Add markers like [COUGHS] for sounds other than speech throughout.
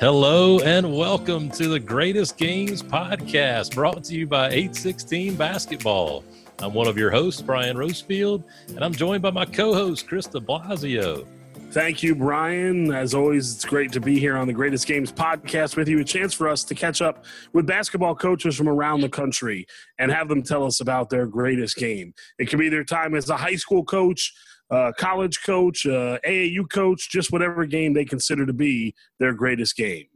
Hello and welcome to the Greatest Games podcast brought to you by 816 Basketball. I'm one of your hosts, Brian Rosefield, and I'm joined by my co host, Kris DeBlasio. Thank you, Brian. As always, it's great to be here on the Greatest Games podcast with you. A chance for us to catch up with basketball coaches from around the country and have them tell us about their greatest game. It could be their time as a high school coach, uh, college coach, uh, AAU coach, just whatever game they consider to be their greatest game.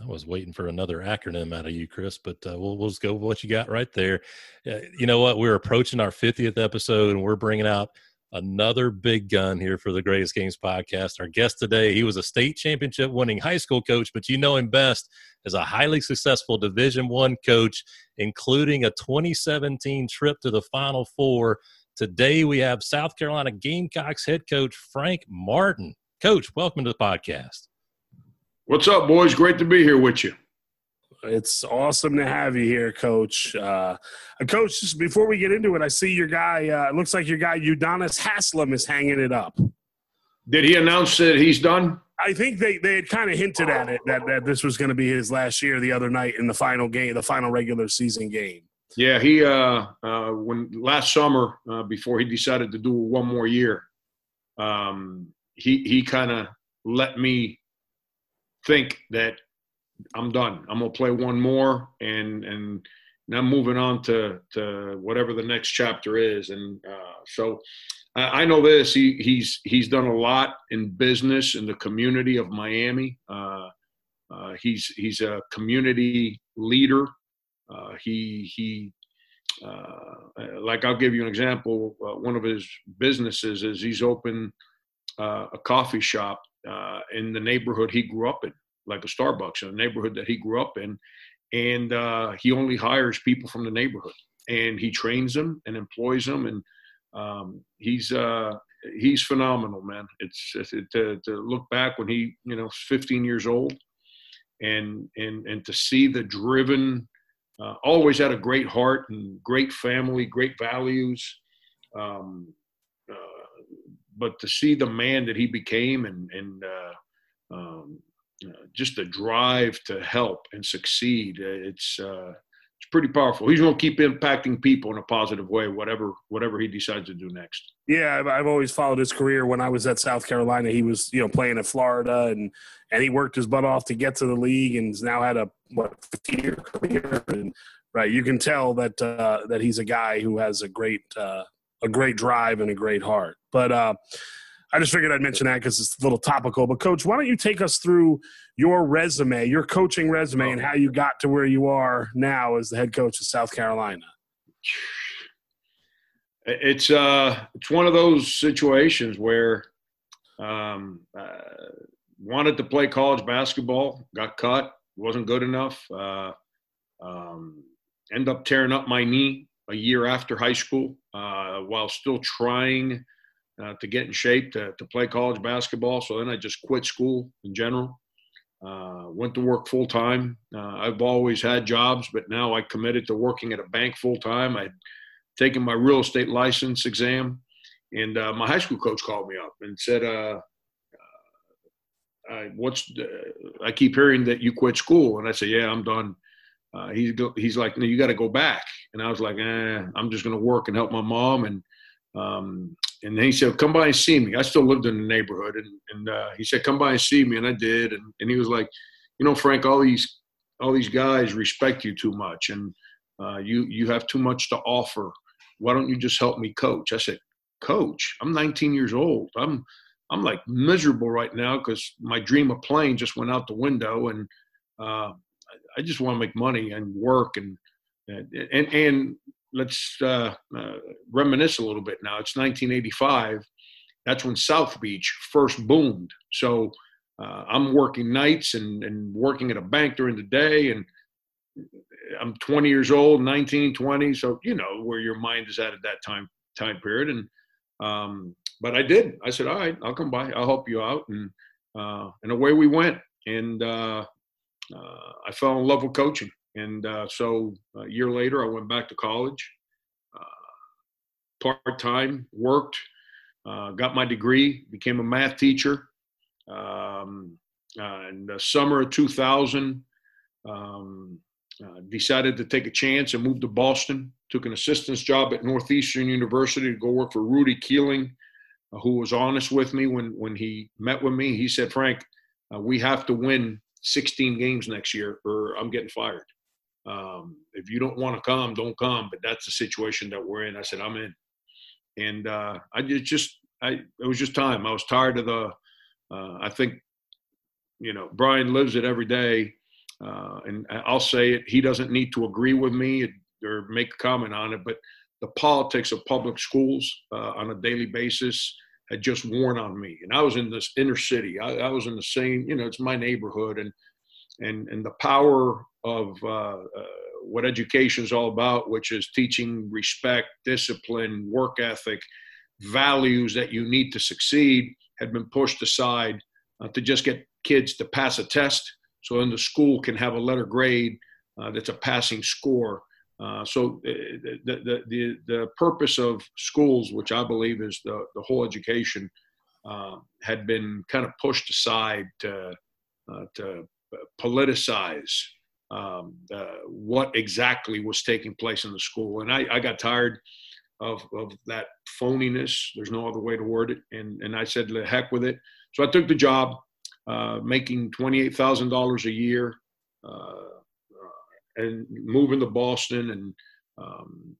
I was waiting for another acronym out of you, Kris, but uh, we'll, we'll just go with what you got right there. Uh, you know what? We're approaching our 50th episode and we're bringing out another big gun here for the Greatest Games podcast. Our guest today, he was a state championship winning high school coach, but you know him best as a highly successful Division One coach, including a 2017 trip to the Final Four Today we have South Carolina Gamecocks head coach Frank Martin. Coach, welcome to the podcast. What's up, boys? Great to be here with you. It's awesome to have you here, Coach. Uh, Coach, just before we get into it, I see your guy. Uh, it looks like your guy Udonis Haslem is hanging it up. Did he announce that he's done? I think they, they had kind of hinted at it that, that this was going to be his last year the other night in the final game, the final regular season game. Yeah, he uh, uh, when last summer uh, before he decided to do one more year, um, he he kind of let me think that I'm done. I'm gonna play one more, and and now moving on to to whatever the next chapter is. And uh, so I, I, know this. He he's he's done a lot in business in the community of Miami. Uh, uh, he's he's a community leader. Uh, he he uh, like I'll give you an example. Uh, one of his businesses is he's opened uh, a coffee shop uh, in the neighborhood he grew up in, like a Starbucks in a neighborhood that he grew up in, and uh, he only hires people from the neighborhood, and he trains them and employs them, and um, he's he's phenomenal, man. It's, it's to, to look back when he you know 15 years old, and and and to see the driven uh, always had a great heart and great family, great values. Um, uh, but to see the man that he became and, and uh, um, uh, just the drive to help and succeed, uh, it's uh, it's pretty powerful. He's going to keep impacting people in a positive way, whatever whatever he decides to do next. Yeah, I've always followed his career. When I was at South Carolina, he was you know playing in Florida, and and he worked his butt off to get to the league, and has now had a what 15 year career. And right, you can tell that uh, that he's a guy who has a great uh, a great drive and a great heart. But uh, I just figured I'd mention that because it's a little topical. But coach, why don't you take us through your resume, your coaching resume, and how you got to where you are now as the head coach of South Carolina? It's uh, it's one of those situations where um, uh, wanted to play college basketball, got cut, wasn't good enough. Uh, um, end up tearing up my knee a year after high school uh, while still trying uh, to get in shape to, to play college basketball. So then I just quit school in general. Uh, went to work full time. Uh, I've always had jobs, but now I committed to working at a bank full time. I'd taken my real estate license exam, and uh, my high school coach called me up and said, uh, uh, "What's?" I keep hearing that you quit school, and I said, "Yeah, I'm done." Uh, he's he's like, "No, you got to go back," and I was like, eh, "I'm just going to work and help my mom." And um, and he said, "Come by and see me." I still lived in the neighborhood, and, and uh, he said, "Come by and see me," and I did. And, and he was like, "You know, Frank, all these all these guys respect you too much, and uh, you you have too much to offer. Why don't you just help me coach?" I said, "Coach, I'm 19 years old. I'm I'm like miserable right now because my dream of playing just went out the window, and uh, I just want to make money and work and." And, and let's uh, uh, reminisce a little bit now. It's 1985. That's when South Beach first boomed. So uh, I'm working nights and, and working at a bank during the day. And I'm 20 years old, 19, 20. So, you know, where your mind is at at that time, time period. And, um, but I did. I said, all right, I'll come by. I'll help you out. And, uh, and away we went. And uh, uh, I fell in love with coaching. And uh, so a year later, I went back to college, uh, part time, worked, uh, got my degree, became a math teacher. Um, uh, in the summer of 2000, um, uh, decided to take a chance and moved to Boston. Took an assistant's job at Northeastern University to go work for Rudy Keeling, uh, who was honest with me when when he met with me. He said, "Frank, we have to win 16 games next year, or I'm getting fired. Um, if you don't want to come, don't come. But that's the situation that we're in." I said, "I'm in," and uh, I just I it was just time. I was tired of the. Uh, I think, you know, Brian lives it every day, uh, and I'll say it. He doesn't need to agree with me or make a comment on it, but the politics of public schools uh, on a daily basis had just worn on me. And I was in this inner city. I, I was in the same, you know, it's my neighborhood, and and and the power of uh, uh, what education is all about, which is teaching respect, discipline, work ethic values that you need to succeed had been pushed aside uh, to just get kids to pass a test so then the school can have a letter grade uh, that's a passing score. Uh, so uh, the, the, the, the, purpose of schools which i believe is the, the whole education uh, had been kind of pushed aside to, to politicize um, what exactly was taking place in the school and I, I got tired of, of that phoniness. There's no other way to word it. And, and I said, the heck with it. So I took the job, uh, making $28,000 a year uh, uh, and moving to Boston. And, um,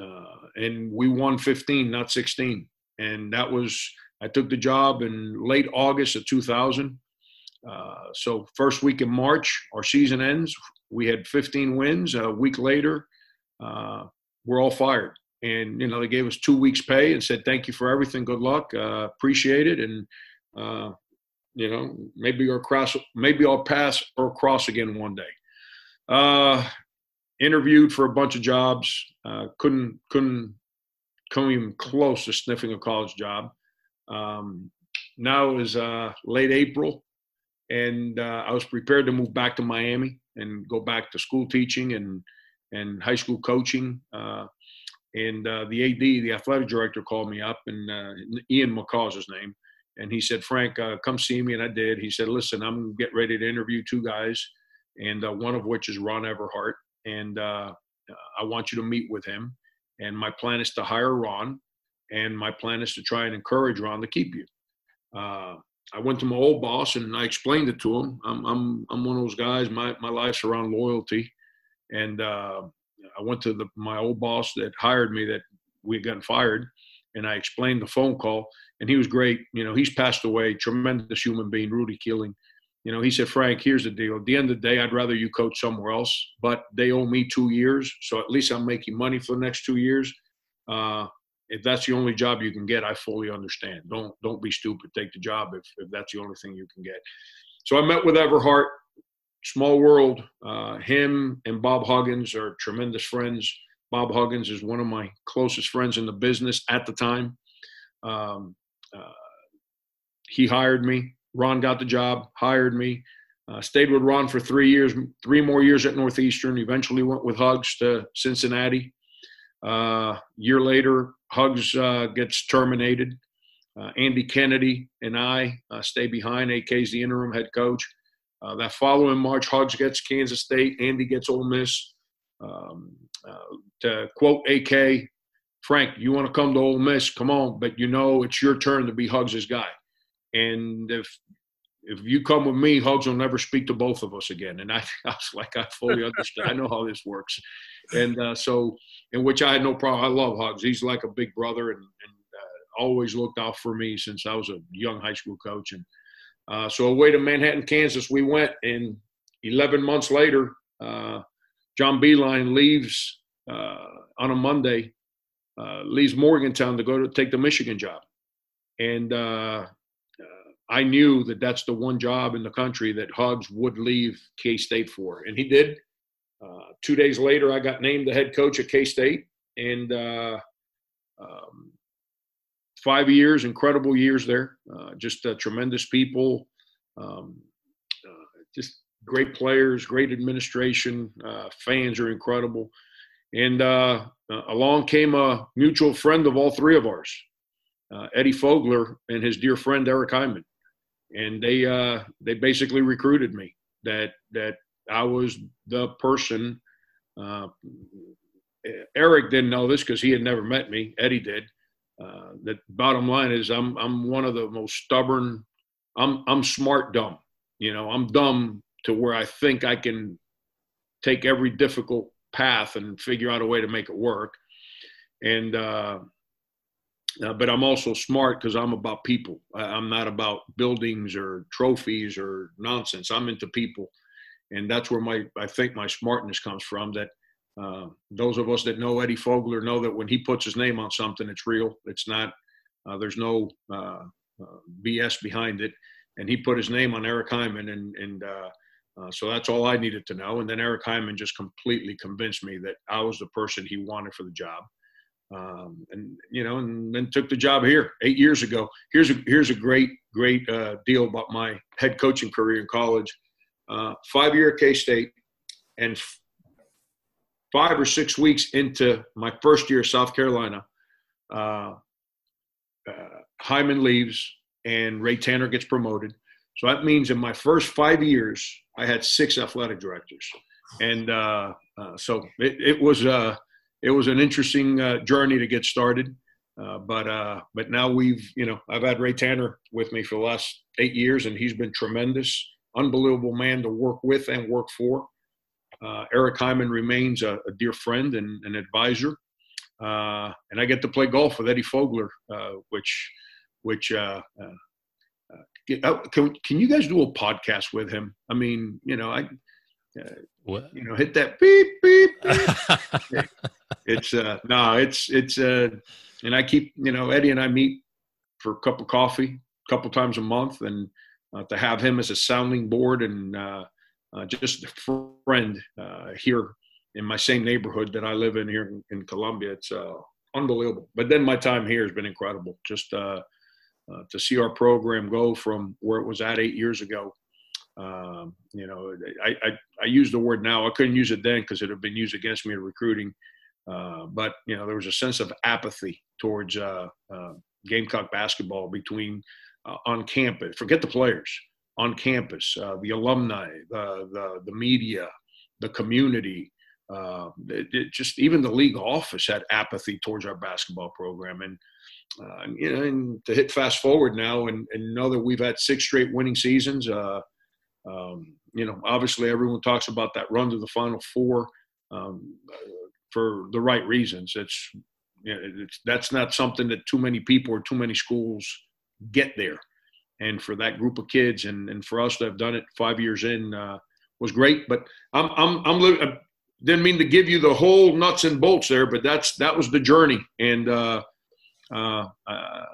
uh, and we won 15, not 16. And that was, I took the job in late August of 2000. Uh, so first week in March, our season ends. We had 15 wins. A week later, uh, we're all fired. And you know they gave us two weeks pay and said thank you for everything. Good luck. Uh, appreciate it. And uh, you know maybe or cross maybe i'll pass or cross again one day. Uh, interviewed for a bunch of jobs. Couldn't couldn't come even close to sniffing a college job. Um, now is late april and uh, i was prepared to move back to miami and go back to school teaching and and high school coaching and uh, the AD, the athletic director, called me up, and uh, Ian McCaw's his name, and he said, "Frank, uh, come see me." And I did. He said, "Listen, I'm getting ready to interview two guys, and uh, one of which is Ron Everhart, and uh, I want you to meet with him. And my plan is to hire Ron, and my plan is to try and encourage Ron to keep you." Uh, I went to my old boss and I explained it to him. I'm I'm I'm one of those guys. My my life's around loyalty, and I went to the, my old boss that hired me that we had gotten fired, and I explained the phone call, and he was great. You know, he's passed away, tremendous human being, Rudy Keeling. You know, he said, Frank, here's the deal. At the end of the day, I'd rather you coach somewhere else, but they owe me two years, so at least I'm making money for the next two years. Uh, if that's the only job you can get, I fully understand. Don't don't be stupid. Take the job if, if that's the only thing you can get. So I met with Everhart small world. Uh, him and Bob Huggins are tremendous friends. Bob Huggins is one of my closest friends in the business at the time. Um, uh, he hired me. Ron got the job, hired me. Uh, stayed with Ron for three years, three more years at Northeastern. Eventually went with Hugs to Cincinnati. Uh, year later, Hugs uh, gets terminated. Uh, Andy Kennedy and I uh, stay behind. AK is the interim head coach. Uh, that following March, Hugs gets Kansas State, Andy gets Ole Miss. Um, uh, to quote AK, Frank, you want to come to Ole Miss? Come on, but you know it's your turn to be Hugs' guy. And if if you come with me, Hugs will never speak to both of us again. And I, [LAUGHS] I was like, I fully understand. I know how this works. And uh, so, in which I had no problem. I love Hugs. He's like a big brother and, and uh, always looked out for me since I was a young high school coach. And uh, so away to Manhattan, Kansas, we went. And 11 months later, uh, John Beilein leaves uh, on a Monday, uh, leaves Morgantown to go to take the Michigan job. And uh, I knew that that's the one job in the country that Hugs would leave K State for. And he did. Two days later, I got named the head coach at K State. And um, five years, incredible years there. Uh, just uh, tremendous people, um, uh, just great players, great administration. Uh, fans are incredible. And uh, uh, along came a mutual friend of all three of ours, Eddie Fogler and his dear friend Eric Hyman. and they uh, they basically recruited me. That that I was the person. Uh, Eric didn't know this because he had never met me. Eddie did. Uh, the bottom line is I'm I'm one of the most stubborn. I'm I'm smart dumb. You know I'm dumb to where I think I can take every difficult path and figure out a way to make it work. And uh, uh, but I'm also smart because I'm about people. I, am not about buildings or trophies or nonsense. I'm into people, and that's where my I think my smartness comes from. That uh, those of us that know Eddie Fogler know that when he puts his name on something, it's real. It's not. Uh, there's no uh, uh, BS behind it. And he put his name on Eric Hyman, and and uh, so that's all I needed to know. And then Eric Hyman just completely convinced me that I was the person he wanted for the job. Um, and you know, and then took the job here eight years ago. Here's a here's a great great uh, deal about my head coaching career in college. Uh, five year at K State, and f- five or six weeks into my first year at South Carolina, uh, uh Hyman leaves, and Ray Tanner gets promoted. So that means in my first five years, I had six athletic directors, and uh, uh, so it, it was uh, it was an interesting uh, journey to get started. Uh, but but now we've you know I've had Ray Tanner with me for the last eight years, and he's been tremendous, unbelievable man to work with and work for. Eric Hyman remains a, a, dear friend and an advisor, and I get to play golf with Eddie Fogler, which which uh, can can you guys do a podcast with him? I mean, you know, I uh, you know hit that beep beep. beep. [LAUGHS] it's uh no, it's it's uh, and I keep you know Eddie and I meet for a cup of coffee a couple times a month, and uh, to have him as a sounding board and uh, uh, just a friend uh, here in my same neighborhood that I live in here in, in Columbia, it's uh, unbelievable. But then my time here has been incredible. Just uh, uh, to see our program go from where it was at eight years ago. Um, you know, I, I, I, use the word now. I couldn't use it then because it had been used against me in recruiting. Uh, but you know, there was a sense of apathy towards uh, uh Gamecock basketball between uh, on campus. Forget the players on campus, uh, the alumni, the, the the media, the community. It, it just even the league office had apathy towards our basketball program, and uh, you know, and to hit fast forward now and, and know that we've had six straight winning seasons. Uh, um, you know, obviously everyone talks about that run to the Final Four um, for the right reasons. It's, it's that's not something that too many people or too many schools get there. And for that group of kids and, and for us to have done it five years in uh, was great. But I'm I'm I'm li- I didn't mean to give you the whole nuts and bolts there, but that's that was the journey and. Uh, uh, uh,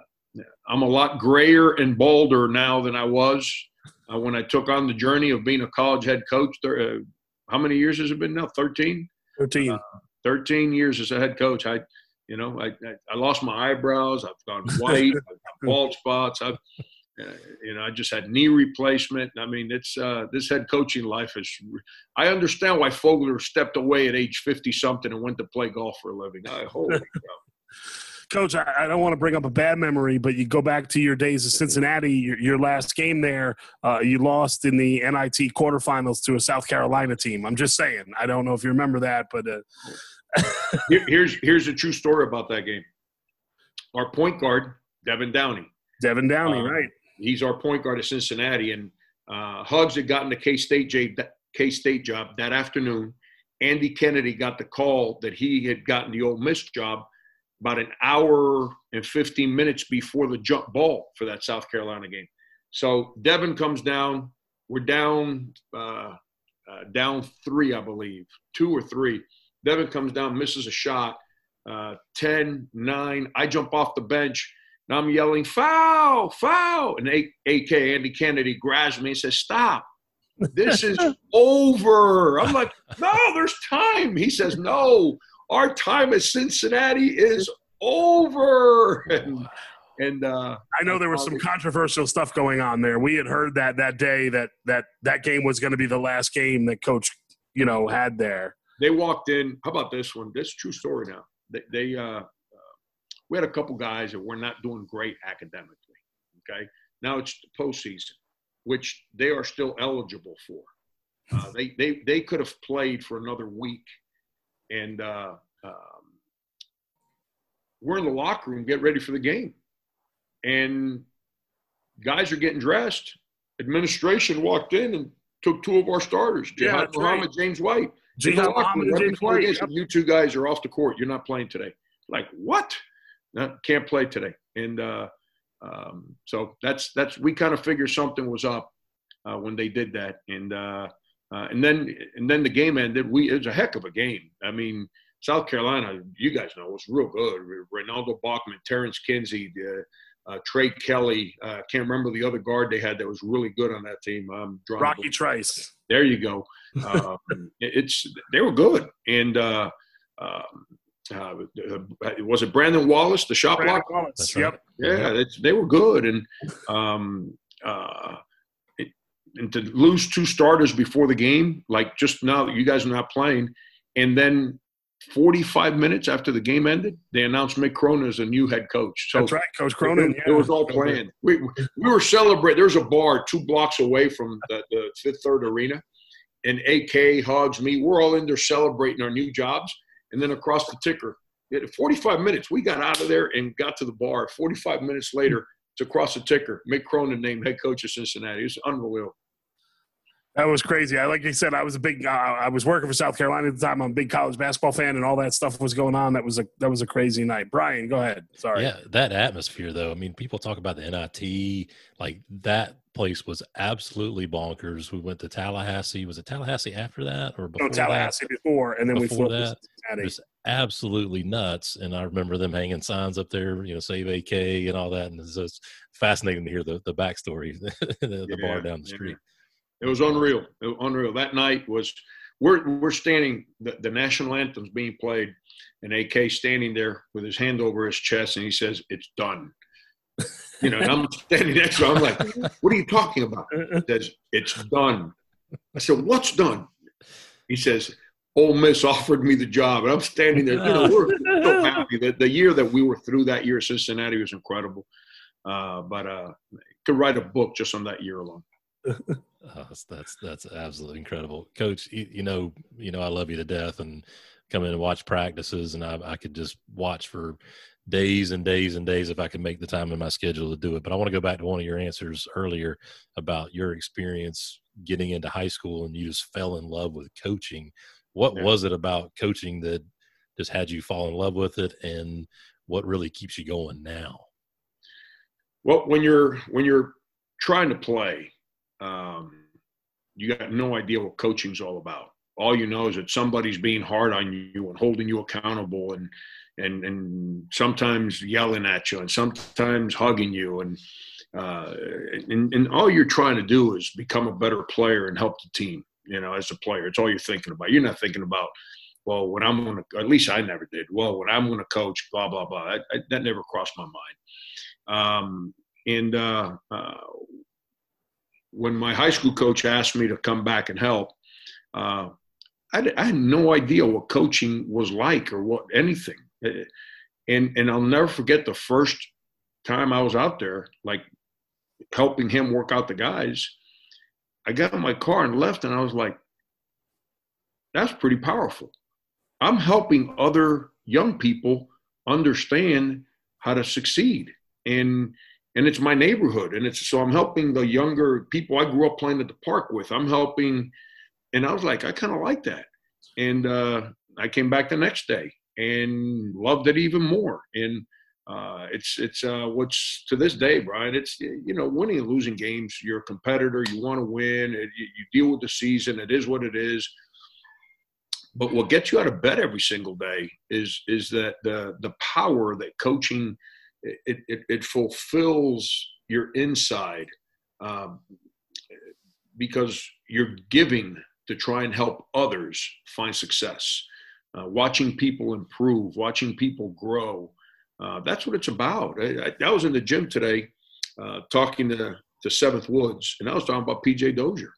I'm a lot grayer and balder now than I was uh, when I took on the journey of being a college head coach. Uh, how many years has it been now? 13? 13. Uh, 13 years as a head coach. I, you know, I, I, I lost my eyebrows. I've gone [LAUGHS] white. I've got bald spots. I've, uh, you know, I just had knee replacement. I mean, it's uh, this head coaching life is. I understand why Fogler stepped away at age fifty something and went to play golf for a living. I holy. [LAUGHS] Coach, I, I, don't want to bring up a bad memory, but you go back to your days of Cincinnati, your, your last game there, uh, you lost in the NIT quarterfinals to a South Carolina team. I'm just saying. I don't know if you remember that, but uh... Here, here's here's a true story about that game. Our point guard, Devan Downey. Devan Downey, um, right? He's our point guard at Cincinnati, and uh, Hugs had gotten the K State K State job that afternoon. Andy Kennedy got the call that he had gotten the Ole Miss job about an hour and 15 minutes before the jump ball for that South Carolina game. So Devan comes down. We're down uh, uh, down three, I believe, two or three. Devan comes down, misses a shot. Uh, 10, 9. I jump off the bench and I'm yelling, foul, foul. And AK Andy Kennedy grabs me and says, stop. This is [LAUGHS] over. I'm like, no, there's time. He says, no, our time at Cincinnati is over. And, and uh, I know there was some controversial stuff going on there. We had heard that that day that that that game was going to be the last game that Coach, you know, had there. They walked in. How about this one? This true story. Now they, they uh, uh, we had a couple guys that were not doing great academically. Okay, now it's the postseason. which they are still eligible for. Uh, [LAUGHS] they they they could have played for another week, and uh, um, we're in the locker room, get ready for the game, and guys are getting dressed. Administration walked in and took two of our starters, Jihad that's Muhammad, right. James White. Jihad Muhammad and Right James before the White. game, said, You two guys are off the court. You're not playing today. Like what? No, can't play today. And uh, um, so that's that's we kind of figured something was up uh, when they did that. And uh, uh, and then and then the game ended. We it was a heck of a game. I mean, South Carolina, you guys know, was real good. Renaldo Balkman, Tarence Kinsey, uh, uh, Tre Kelley. Uh, I can't remember the other guard they had that was really good on that team. I'm Rocky blank. Trice. There you go. Um, [LAUGHS] it- it's they were good, and uh, um, uh, was it Brandon Wallace, the shop Brandon block? Wallace. That's Yep. Yeah, they were good, and um, uh, it, and to lose two starters before the game, like just now that you guys are not playing, and then 45 minutes after the game ended, they announced Mick Cronin as a new head coach. So That's right, Coach Cronin. it, yeah. it was all planned. We, we were celebrating. There's a bar two blocks away from the, the Fifth Third Arena, and AK hugs me. We're all in there celebrating our new jobs. And then across the ticker, 45 minutes, we got out of there and got to the bar. 45 minutes later, it's across the ticker. Mick Cronin named head coach of Cincinnati. It's unreal. That was crazy. I like I said, I was a big. Uh, I was working for South Carolina at the time. I'm a big college basketball fan, and all that stuff was going on. That was a that was a crazy night. Brian, go ahead. Sorry. Yeah, that atmosphere though. I mean, people talk about the NIT, like that place was absolutely bonkers. We went to Tallahassee. Was it Tallahassee after that or before No, Tallahassee before, and then Before we flew that, Cincinnati. that? Just absolutely nuts. And I remember them hanging signs up there, you know, save AK and all that. And it's just fascinating to hear the, the backstory, [LAUGHS] the, the Yeah, bar down the yeah. It was unreal. Unreal. That night was we're we're standing the, the national anthem's being played, and AK standing there with his hand over his chest, and he says, "It's done." You know, I'm [LAUGHS] standing next to him. I'm like, "What are you talking about?" He says, "It's done." I said, "What's done?" He says, "Ole Miss offered me the job," and I'm standing there. You know, we're so happy that the year that we were through that year Cincinnati was incredible. Uh, but uh, could write a book just on that year alone. Oh, that's, that's absolutely incredible, Coach. You, you know, you know, I love you to death, and come in and watch practices, and I, I could just watch for days and days and days if I could make the time in my schedule to do it. But I want to go back to one of your answers earlier about your experience getting into high school, and you just fell in love with coaching. What Yeah. was it about coaching that just had you fall in love with it, and what really keeps you going now? Well, when you're when you're trying to play, um, you got no idea what coaching's all about. All you know is that somebody's being hard on you and holding you accountable, and and and sometimes yelling at you, and sometimes hugging you, and uh, and, and all you're trying to do is become a better player and help the team. You know, as a player, it's all you're thinking about. You're not thinking about, well, when I'm going to. At least I never did. Well, when I'm going to coach, blah blah blah. That, that- that never crossed my mind. Um, and uh, uh, when my high school coach asked me to come back and help, uh, I, I had no idea what coaching was like or what anything. And and I'll never forget the first time I was out there, like helping him work out the guys. I got in my car and left, and I was like, "That's pretty powerful." I'm helping other young people understand how to succeed, and and it's my neighborhood and it's so i'm helping the younger people i grew up playing at the park with. I'm helping and i was like i kind of like that. And uh, i came back the next day and loved it even more. And uh, it's it's uh, what's to this day brian it's you know winning and losing games you're a competitor you want to win it, you, you deal with the season it is what it is. But what gets you out of bed every single day is is that the the power that coaching it, it, it fulfills your inside um, because you're giving to try and help others find success. Uh, watching people improve, watching people grow. Uh, that's what it's about. I, I, I was in the gym today uh, talking to, to Seventh Woods, and I was talking about PJ Dozier.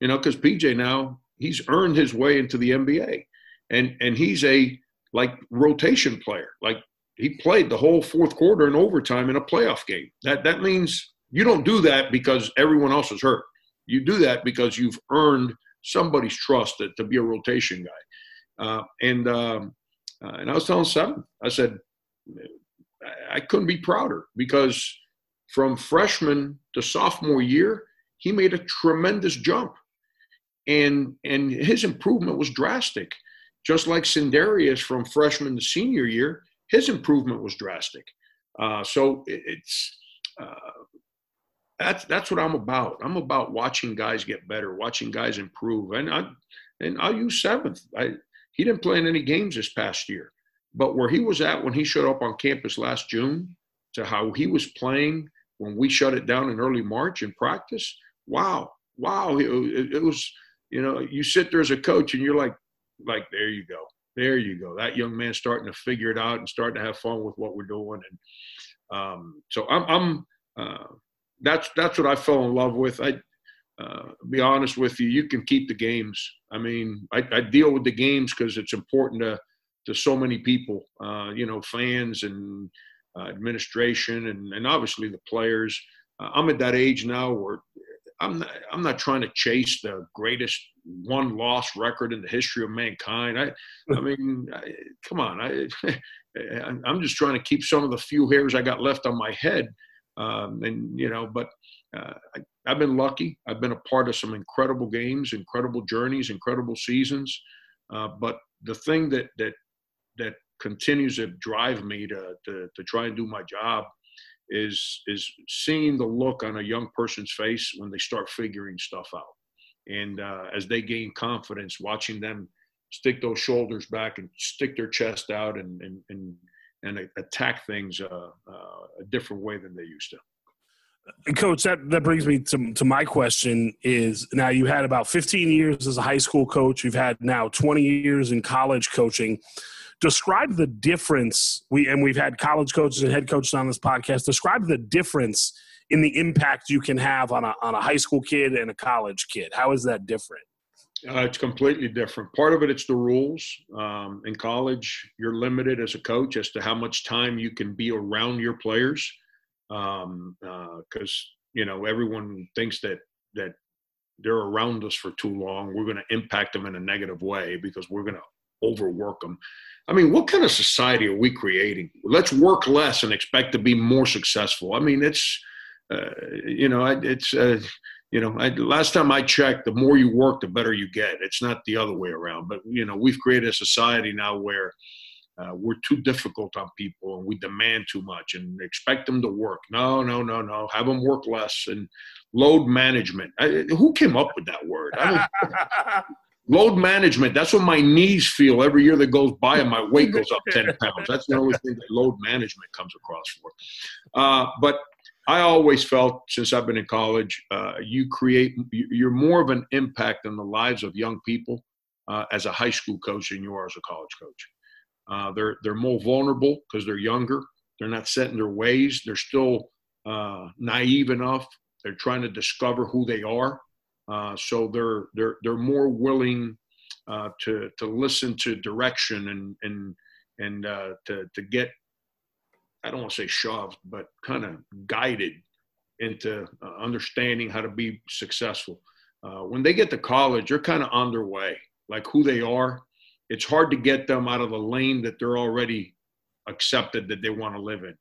You know, because PJ now he's earned his way into the NBA, and and he's a like rotation player. Like he played the whole fourth quarter in overtime in a playoff game. That that means you don't do that because everyone else is hurt. You do that because you've earned somebody's trust to, to be a rotation guy. Uh, and um, uh, and I was telling Seven, I said, I couldn't be prouder because from freshman to sophomore year, he made a tremendous jump. And and his improvement was drastic. Just like Sindarius from freshman to senior year, his improvement was drastic. Uh, so it's uh, that's that's what I'm about. I'm about watching guys get better, watching guys improve, and I and I'll use seventh. I he didn't play in any games this past year, but where he was at when he showed up on campus last June, to how he was playing when we shut it down in early March in practice. Wow, wow, it, it was you know you sit there as a coach and you're like like there you go, there you go. That young man starting to figure it out and starting to have fun with what we're doing, and um, so I'm I'm. Uh, that's that's what I fell in love with. I uh, be honest with you, you can keep the games. I mean, I, I deal with the games because it's important to to so many people. Uh, you know, fans and uh, administration, and and obviously the players. Uh, I'm at that age now where I'm not, I'm not trying to chase the greatest one loss record in the history of mankind. I I [LAUGHS] mean, I, come on, I [LAUGHS] I'm just trying to keep some of the few hairs I got left on my head um, and you know, but uh, I, have been lucky. I've been a part of some incredible games, incredible journeys, incredible seasons. Uh, but the thing that that that continues to drive me to, to to try and do my job is is seeing the look on a young person's face when they start figuring stuff out, and uh, as they gain confidence, watching them stick those shoulders back and stick their chest out and and, and and attack things uh, uh, a different way than they used to. Coach, that, that brings me to, to my question is now you had about 15 years as a high school coach. You've had now 20 years in college coaching. Describe the difference. We and we've had college coaches and head coaches on this podcast. Describe the difference in the impact you can have on a on a high school kid and a college kid. How is that different? Uh, it's completely different. Part of it, it's the rules. Um, in college, you're limited as a coach as to how much time you can be around your players, because um, uh, you know everyone thinks that that they're around us for too long. We're going to impact them in a negative way because we're going to overwork them. I mean, what kind of society are we creating? Let's work less and expect to be more successful. I mean, it's uh, you know, it's. Uh, you know, I, last time I checked, the more you work, the better you get. It's not the other way around. But you know, we've created a society now where uh, we're too difficult on people and we demand too much and expect them to work. No, no, no, no. Have them work less and load management. I, who came up with that word? [LAUGHS] load management. That's what my knees feel every year that goes by and my weight goes up 10 [LAUGHS] pounds. That's the only thing that load management comes across for. Uh, but I always felt since I've been in college, uh, you create, you're more of an impact in the lives of young people uh, as a high school coach than you are as a college coach. Uh, they're they're more vulnerable because they're younger. They're not set in their ways. They're still uh, naive enough. They're trying to discover who they are. Uh, so they're they're they're more willing uh, to to listen to direction and and and to to get I don't want to say shoved, but kind of guided into uh, understanding how to be successful. Uh, when they get to college, they're kind of on their way, like who they are. It's hard to get them out of the lane that they're already accepted that they want to live in.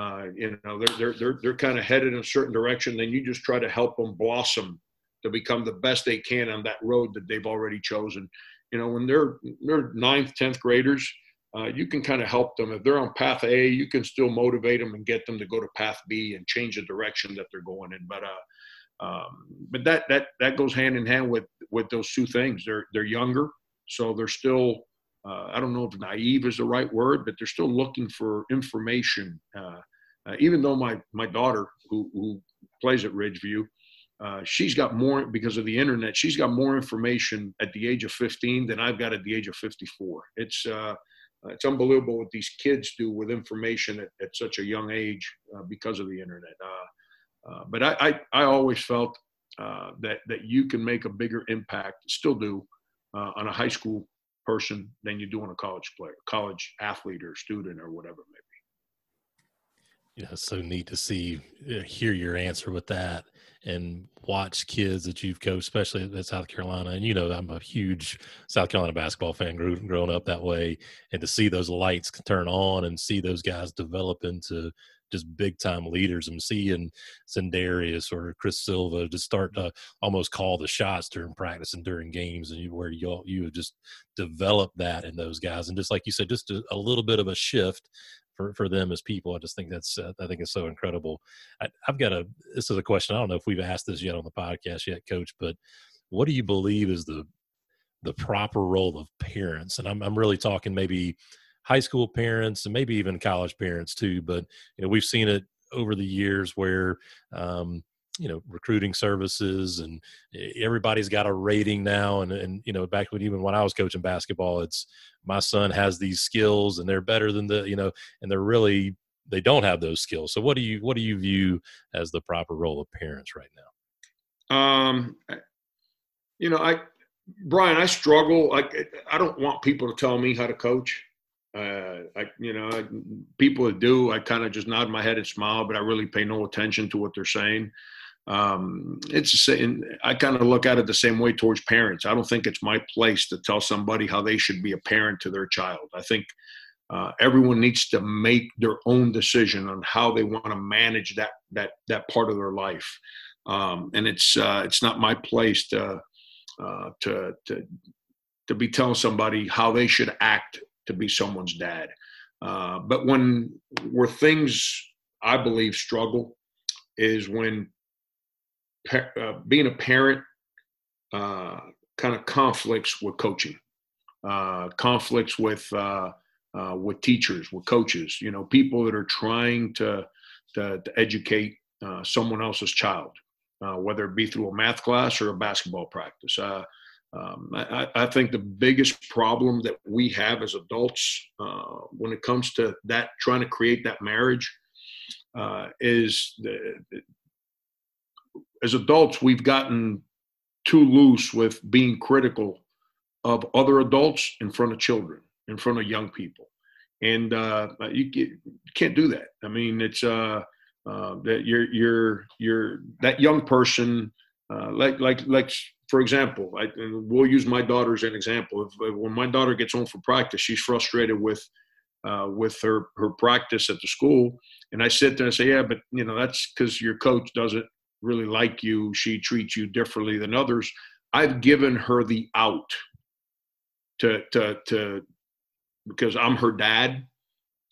Uh, you know, they're, they're, they're, they're kind of headed in a certain direction. Then you just try to help them blossom to become the best they can on that road that they've already chosen. You know, when they're, they're ninth, 10th graders, uh, you can kind of help them. If they're on path A, you can still motivate them and get them to go to path B and change the direction that they're going in. But uh, um, but that that that goes hand in hand with with those two things. They're they're younger, so they're still. Uh, I don't know if naive is the right word, but they're still looking for information. Uh, uh, even though my my daughter, who who plays at Ridgeview, uh, she's got more because of the internet. She's got more information at the age of 15 than I've got at the age of 54. It's uh, uh, it's unbelievable what these kids do with information at, at such a young age uh, because of the internet. Uh, but I, I, I, always felt that that you can make a bigger impact, still do, on a high school person than you do on a college player, college athlete or student or whatever it may Yeah, it's so neat to see, uh, hear your answer with that, and watch kids that you've coached, especially at South Carolina. And you know, I'm a huge South Carolina basketball fan, grew, growing up that way, and to see those lights turn on and see those guys develop into just big time leaders. I'm seeing Sindarius or Chris Silva just start to almost call the shots during practice and during games, and you, where you you just developed that in those guys, and just like you said, just a, a little bit of a shift for, for them as people. I just think that's uh, I think it's so incredible. I, have got a this is a question. I don't know if we've asked this yet on the podcast yet, Coach, but what do you believe is the the proper role of parents? And I'm I'm really talking maybe high school parents and maybe even college parents too. But you know, we've seen it over the years where um, you know recruiting services and everybody's got a rating now and and you know back when even when I was coaching basketball it's my son has these skills and they're better than the you know and they're really they don't have those skills. So what do you what do you view as the proper role of parents right now? Um you know I Brian I struggle I I don't want people to tell me how to coach. Uh, I, you know, I, people that do, I kind of just nod my head and smile, but I really pay no attention to what they're saying. Um, it's. I kind of look at it the same way towards parents. I don't think it's my place to tell somebody how they should be a parent to their child. I think uh, everyone needs to make their own decision on how they want to manage that that that part of their life. Um, and it's uh, it's not my place to uh, to to to be telling somebody how they should act to be someone's dad. Uh, but when where things I believe struggle is when uh, being a parent uh, kind of conflicts with coaching, uh, conflicts with uh, uh, with teachers, with coaches. You know, people that are trying to to, to educate someone else's child, whether it be through a math class or a basketball practice. Um, I, I, think the biggest problem that we have as adults uh, when it comes to that trying to create that marriage uh, is the, as adults we've gotten too loose with being critical of other adults in front of children, in front of young people, and uh, you, can't do that. I mean, it's uh, uh, that you're you're you're that young person uh, like like like for example, I, we'll use my daughter as an example. If, when my daughter gets home from practice, she's frustrated with uh, with her her practice at the school, and I sit there and say, "Yeah, but you know that's because your coach doesn't really like you. She treats you differently than others." I've given her the out to to to because I'm her dad.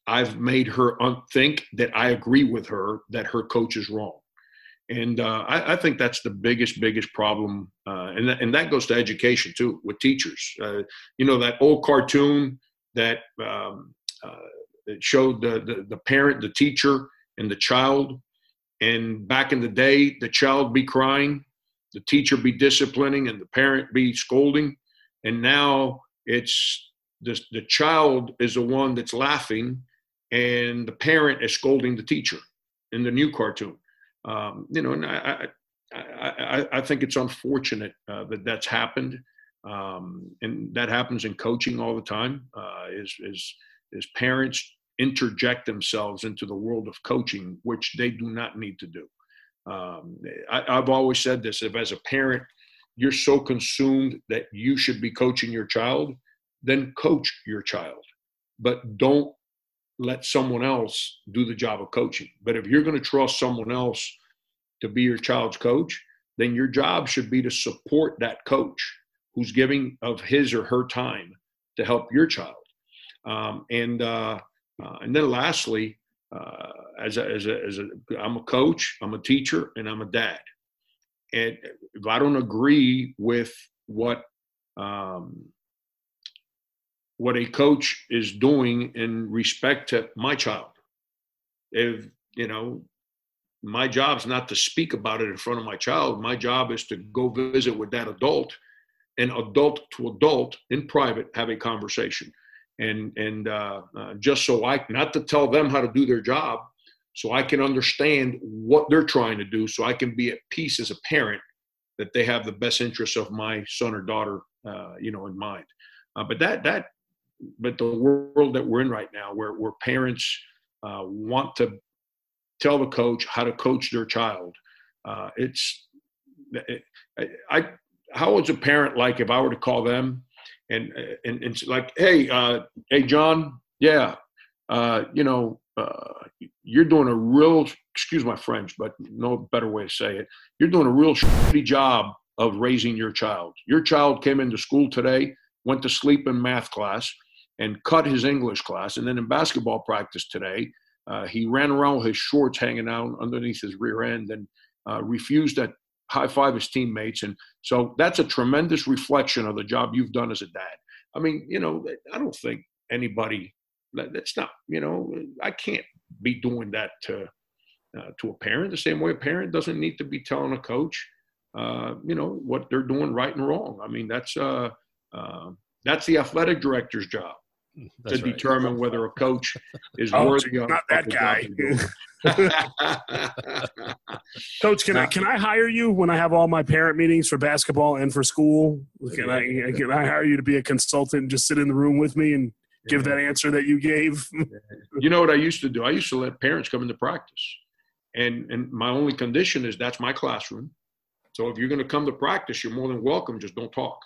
I've made her think that I agree with her that her coach is wrong and uh, I, I, think that's the biggest, biggest problem, uh, and that, and that goes to education too with teachers. Uh, you know that old cartoon that um, uh, showed the, the, the parent, the teacher, and the child. And back in the day, the child be crying, the teacher be disciplining, and the parent be scolding. And now it's the the child is the one that's laughing, and the parent is scolding the teacher in the new cartoon um, you know, and I, I, I, I, think it's unfortunate uh, that that's happened, um, and that happens in coaching all the time. Uh, is is is parents interject themselves into the world of coaching, which they do not need to do. Um, I, I've always said this: if as a parent you're so consumed that you should be coaching your child, then coach your child, but don't let someone else do the job of coaching. But if you're going to trust someone else to be your child's coach, then your job should be to support that coach who's giving of his or her time to help your child. Um, and uh, uh, and then lastly, uh, as a, as a, as a, I'm a coach, I'm a teacher, and I'm a dad. And if I don't agree with what um, what a coach is doing in respect to my child. If, you know, my job's not to speak about it in front of my child. My job is to go visit with that adult and adult to adult in private have a conversation. And, and uh, uh, just so I, not to tell them how to do their job, so I can understand what they're trying to do, so I can be at peace as a parent that they have the best interests of my son or daughter, uh, you know, in mind. Uh, but that that but the world that we're in right now, where where parents uh, want to tell the coach how to coach their child. Uh, it's I, I how was a parent like if I were to call them and and, and like, hey, uh, hey, John, yeah, uh, you know, uh, you're doing a real excuse my French, but no better way to say it. You're doing a real shitty job of raising your child. Your child came into school today, went to sleep in math class, and cut his English class, and then in basketball practice today, uh, he ran around with his shorts hanging out underneath his rear end and uh, refused to high five his teammates. And so that's a tremendous reflection of the job you've done as a dad. I mean, you know, I don't think anybody that's not, you know, I can't be doing that to uh, to a parent the same way a parent doesn't need to be telling a coach, uh, you know, what they're doing right and wrong. I mean, that's uh, uh that's the athletic director's job. Mm-hmm. That's to right. determine whether a coach [LAUGHS] is oh, worthy of not that guy. [LAUGHS] [LAUGHS] coach, can I can I hire you when I have all my parent meetings for basketball and for school? Can I can I hire you to be a consultant and just sit in the room with me and give that answer that you gave? you know what I used to do? I used to let parents come into practice, and and my only condition is that's my classroom. So if you're going to come to practice, you're more than welcome. Just don't talk.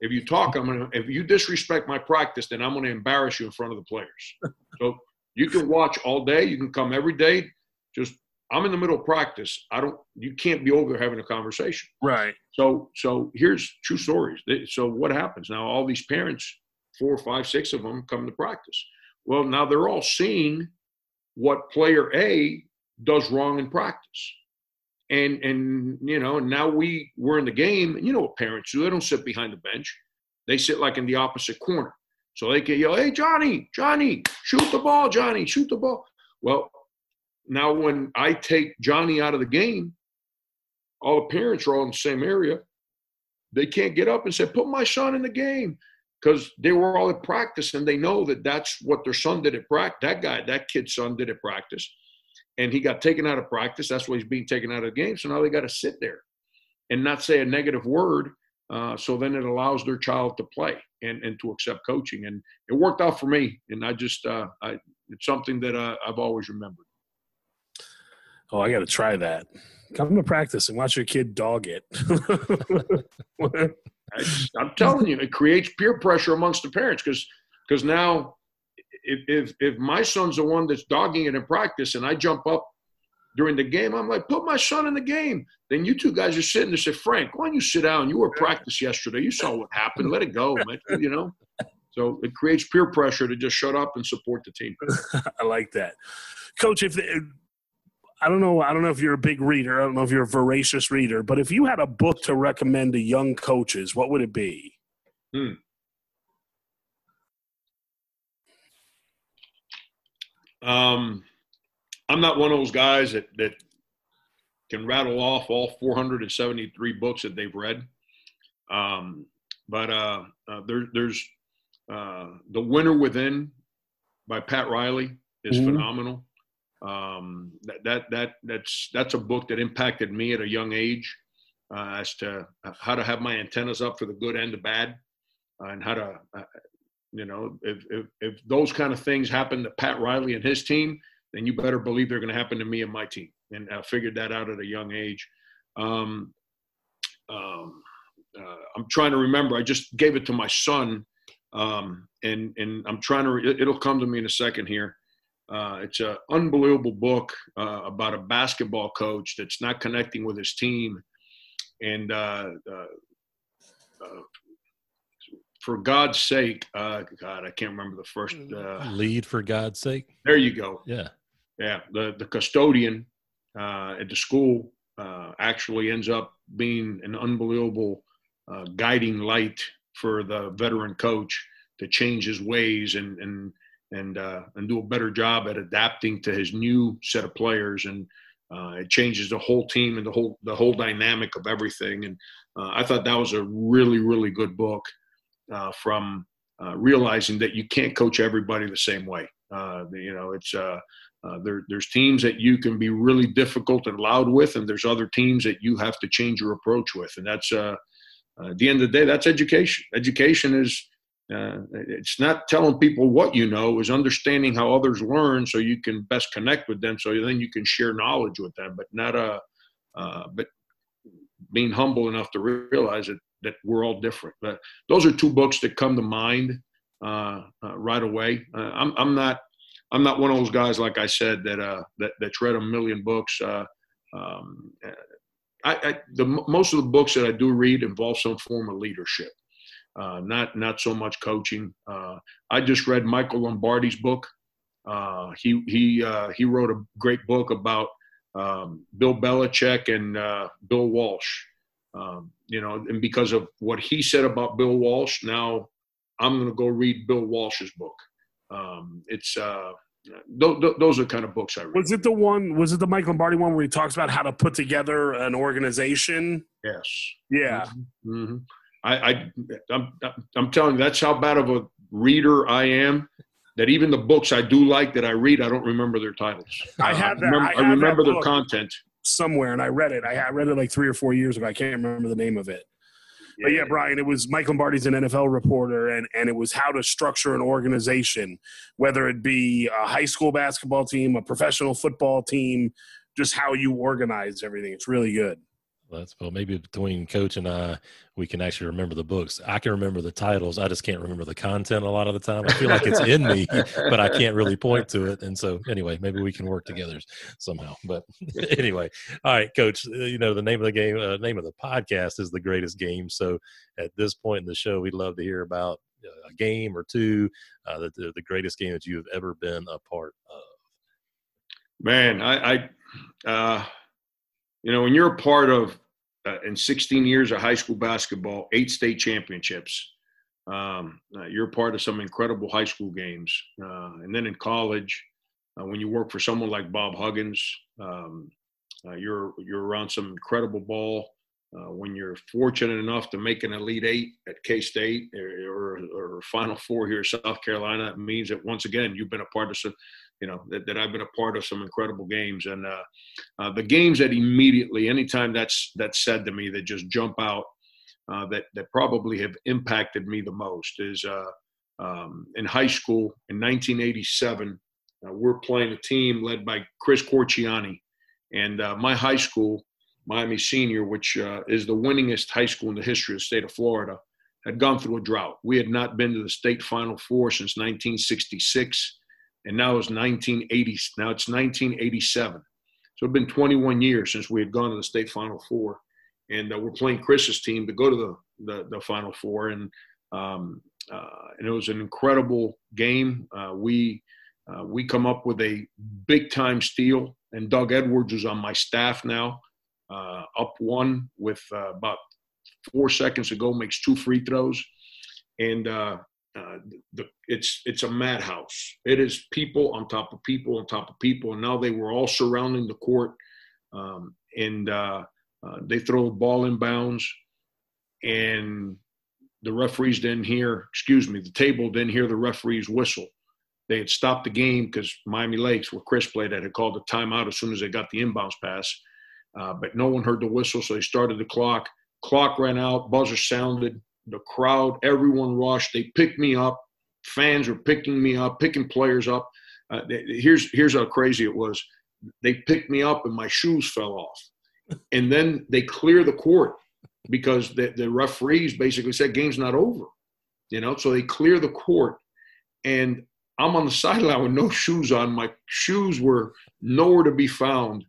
If you talk, I'm gonna. If you disrespect my practice, then I'm gonna embarrass you in front of the players. [LAUGHS] so you can watch all day. You can come every day. Just I'm in the middle of practice. I don't. You can't be over having a conversation. Right. So so here's true stories. So what happens now? All these parents, four, five, six of them, come to practice. Well, now they're all seeing what player A does wrong in practice and and you know now we we're in the game and you know what parents do they don't sit behind the bench. They sit like in the opposite corner. So they can yell hey johnny johnny shoot the ball johnny shoot the ball. Well now when i take johnny out of the game all the parents are all in the same area. They can't get up and say put my son in the game because they were all at practice and they know that that's what their son did at practice that guy that kid's son did at practice and he got taken out of practice. That's why he's being taken out of the game. So now they got to sit there and not say a negative word. Uh, so then it allows their child to play and, and to accept coaching. And it worked out for me. And I just, uh, I, it's something that uh, I've always remembered. Oh, I got to try that. Come to practice and watch your kid dog it. [LAUGHS] [LAUGHS] I, I'm telling you, it creates peer pressure amongst the parents because because now if, if if my son's the one that's dogging it in practice and I jump up during the game, I'm like, put my son in the game. Then you two guys are sitting there say, Frank, why don't you sit down? You were practice yesterday. You saw what happened. Let it go, [LAUGHS] man. You know? So it creates peer pressure to just shut up and support the team. [LAUGHS] I like that. Coach, if I don't know, I don't know if you're a big reader. I don't know if you're a voracious reader, but if you had a book to recommend to young coaches, what would it be? Hmm. Um, I'm not one of those guys that, that can rattle off all 473 books that they've read. Um, but uh, uh, there, there's uh, The Winner Within by Pat Riley is mm-hmm. phenomenal. Um, that, that, that, that's, that's a book that impacted me at a young age uh, as to how to have my antennas up for the good and the bad and how to uh, you know, if, if, if those kind of things happen to Pat Riley and his team, then you better believe they're going to happen to me and my team. And I figured that out at a young age. Um, um, uh, I'm trying to remember. I just gave it to my son, um, and and I'm trying to. It'll come to me in a second here. Uh, it's an unbelievable book uh, about a basketball coach that's not connecting with his team, and uh, uh, uh, for God's sake, uh, God, I can't remember the first. Uh, Lead for God's sake. There you go. Yeah. Yeah. The, the custodian uh, at the school uh, actually ends up being an unbelievable uh, guiding light for the veteran coach to change his ways and, and, and, uh, and do a better job at adapting to his new set of players. And it changes the whole team and the whole, the whole dynamic of everything. And I thought that was a really, really good book uh, from uh, realizing that you can't coach everybody the same way. Uh, you know, it's uh, uh, there, there's teams that you can be really difficult and loud with, and there's other teams that you have to change your approach with, and that's uh, at the end of the day, that's education. Education is it's not telling people what you know is understanding how others learn so you can best connect with them so then you can share knowledge with them but not a but being humble enough to realize that that we're all different but those are two books that come to mind uh, uh right away uh, I'm, I'm not I'm not one of those guys like I said that uh, that that's read a million books um, I, I, the most of the books that I do read involve some form of leadership uh, not not so much coaching. Uh, I just read Michael Lombardi's book. Uh, he he uh, he wrote a great book about um, Bill Belichick and uh, Bill Walsh. Um, you know, and because of what he said about Bill Walsh, now I'm going to go read Bill Walsh's book. Um, it's uh, th- th- those are kind of books I read. Was it the one? Was it the Mike Lombardi one where he talks about how to put together an organization? Yes. Yeah. Mm-hmm. mm-hmm. I, I I'm, I'm telling you, that's how bad of a reader I am. That even the books I do like that I read, I don't remember their titles. I have that. I remember, I, I remember their content somewhere, and I read it. I, I read it like three or four years ago. I can't remember the name of it. Yeah. But yeah, Brian, it was Mike Lombardi's an NFL reporter, and, and it was how to structure an organization, whether it be a high school basketball team, a professional football team, just how you organize everything. It's really good. That's well, maybe between Coach and I, we can actually remember the books. I can remember the titles. I just can't remember the content a lot of the time. I feel like it's in me, [LAUGHS] but I can't really point to it. And so, anyway, maybe we can work together somehow. But [LAUGHS] anyway, all right, Coach. Uh, you know the name of the game, uh, name of the podcast is the greatest game. So at this point in the show, we'd love to hear about uh, a game or two, uh, the, the greatest game that you have ever been a part of. Man, I. I uh, you know, when you're a part of uh, in 16 years of high school basketball, eight state championships. Um, uh, you're part of some incredible high school games. Uh, and then in college, uh, when you work for someone like Bob Huggins, um, uh, you're you're around some incredible ball. Uh, when you're fortunate enough to make an Elite Eight at K State or, or, or, Final Four here in South Carolina, it means that once again you've been a part of some you know that, that I've been a part of some incredible games. And uh, uh, the games that immediately anytime that's that's said to me that just jump out uh, that that probably have impacted me the most is uh, um, in high school in 1987 uh, we're playing a team led by Chris Corchiani. And uh, my high school Miami Senior which is the winningest high school in the history of the state of Florida had gone through a drought. We had not been to the state final four since 1966 and now it's 1980. Now it's 1987. So it's been 21 years since we had gone to the state final four, and uh, we're playing Chris's team to go to the the, the final four, and um, uh, and it was an incredible game. Uh, we uh, we come up with a big time steal, and Doug Edwards is on my staff now, uh, up one with uh, about four seconds to go, makes two free throws, and uh, the, it's it's a madhouse. It is people on top of people on top of people, and now they were all surrounding the court, um, and uh, uh, they throw the ball in bounds, and the referees didn't hear. Excuse me, the table didn't hear the referees whistle. They had stopped the game because Miami Lakes, where Chris played had called a timeout as soon as they got the inbounds pass, uh, but no one heard the whistle, so they started the clock. Clock ran out, buzzer sounded the crowd, everyone rushed. They picked me up. Fans were picking me up, picking players up. Uh, here's here's how crazy it was. They picked me up and my shoes fell off, and then they clear the court because the, the referees basically said game's not over. You know, so they clear the court, and I'm on the [LAUGHS] sideline with no shoes on. My shoes were nowhere to be found.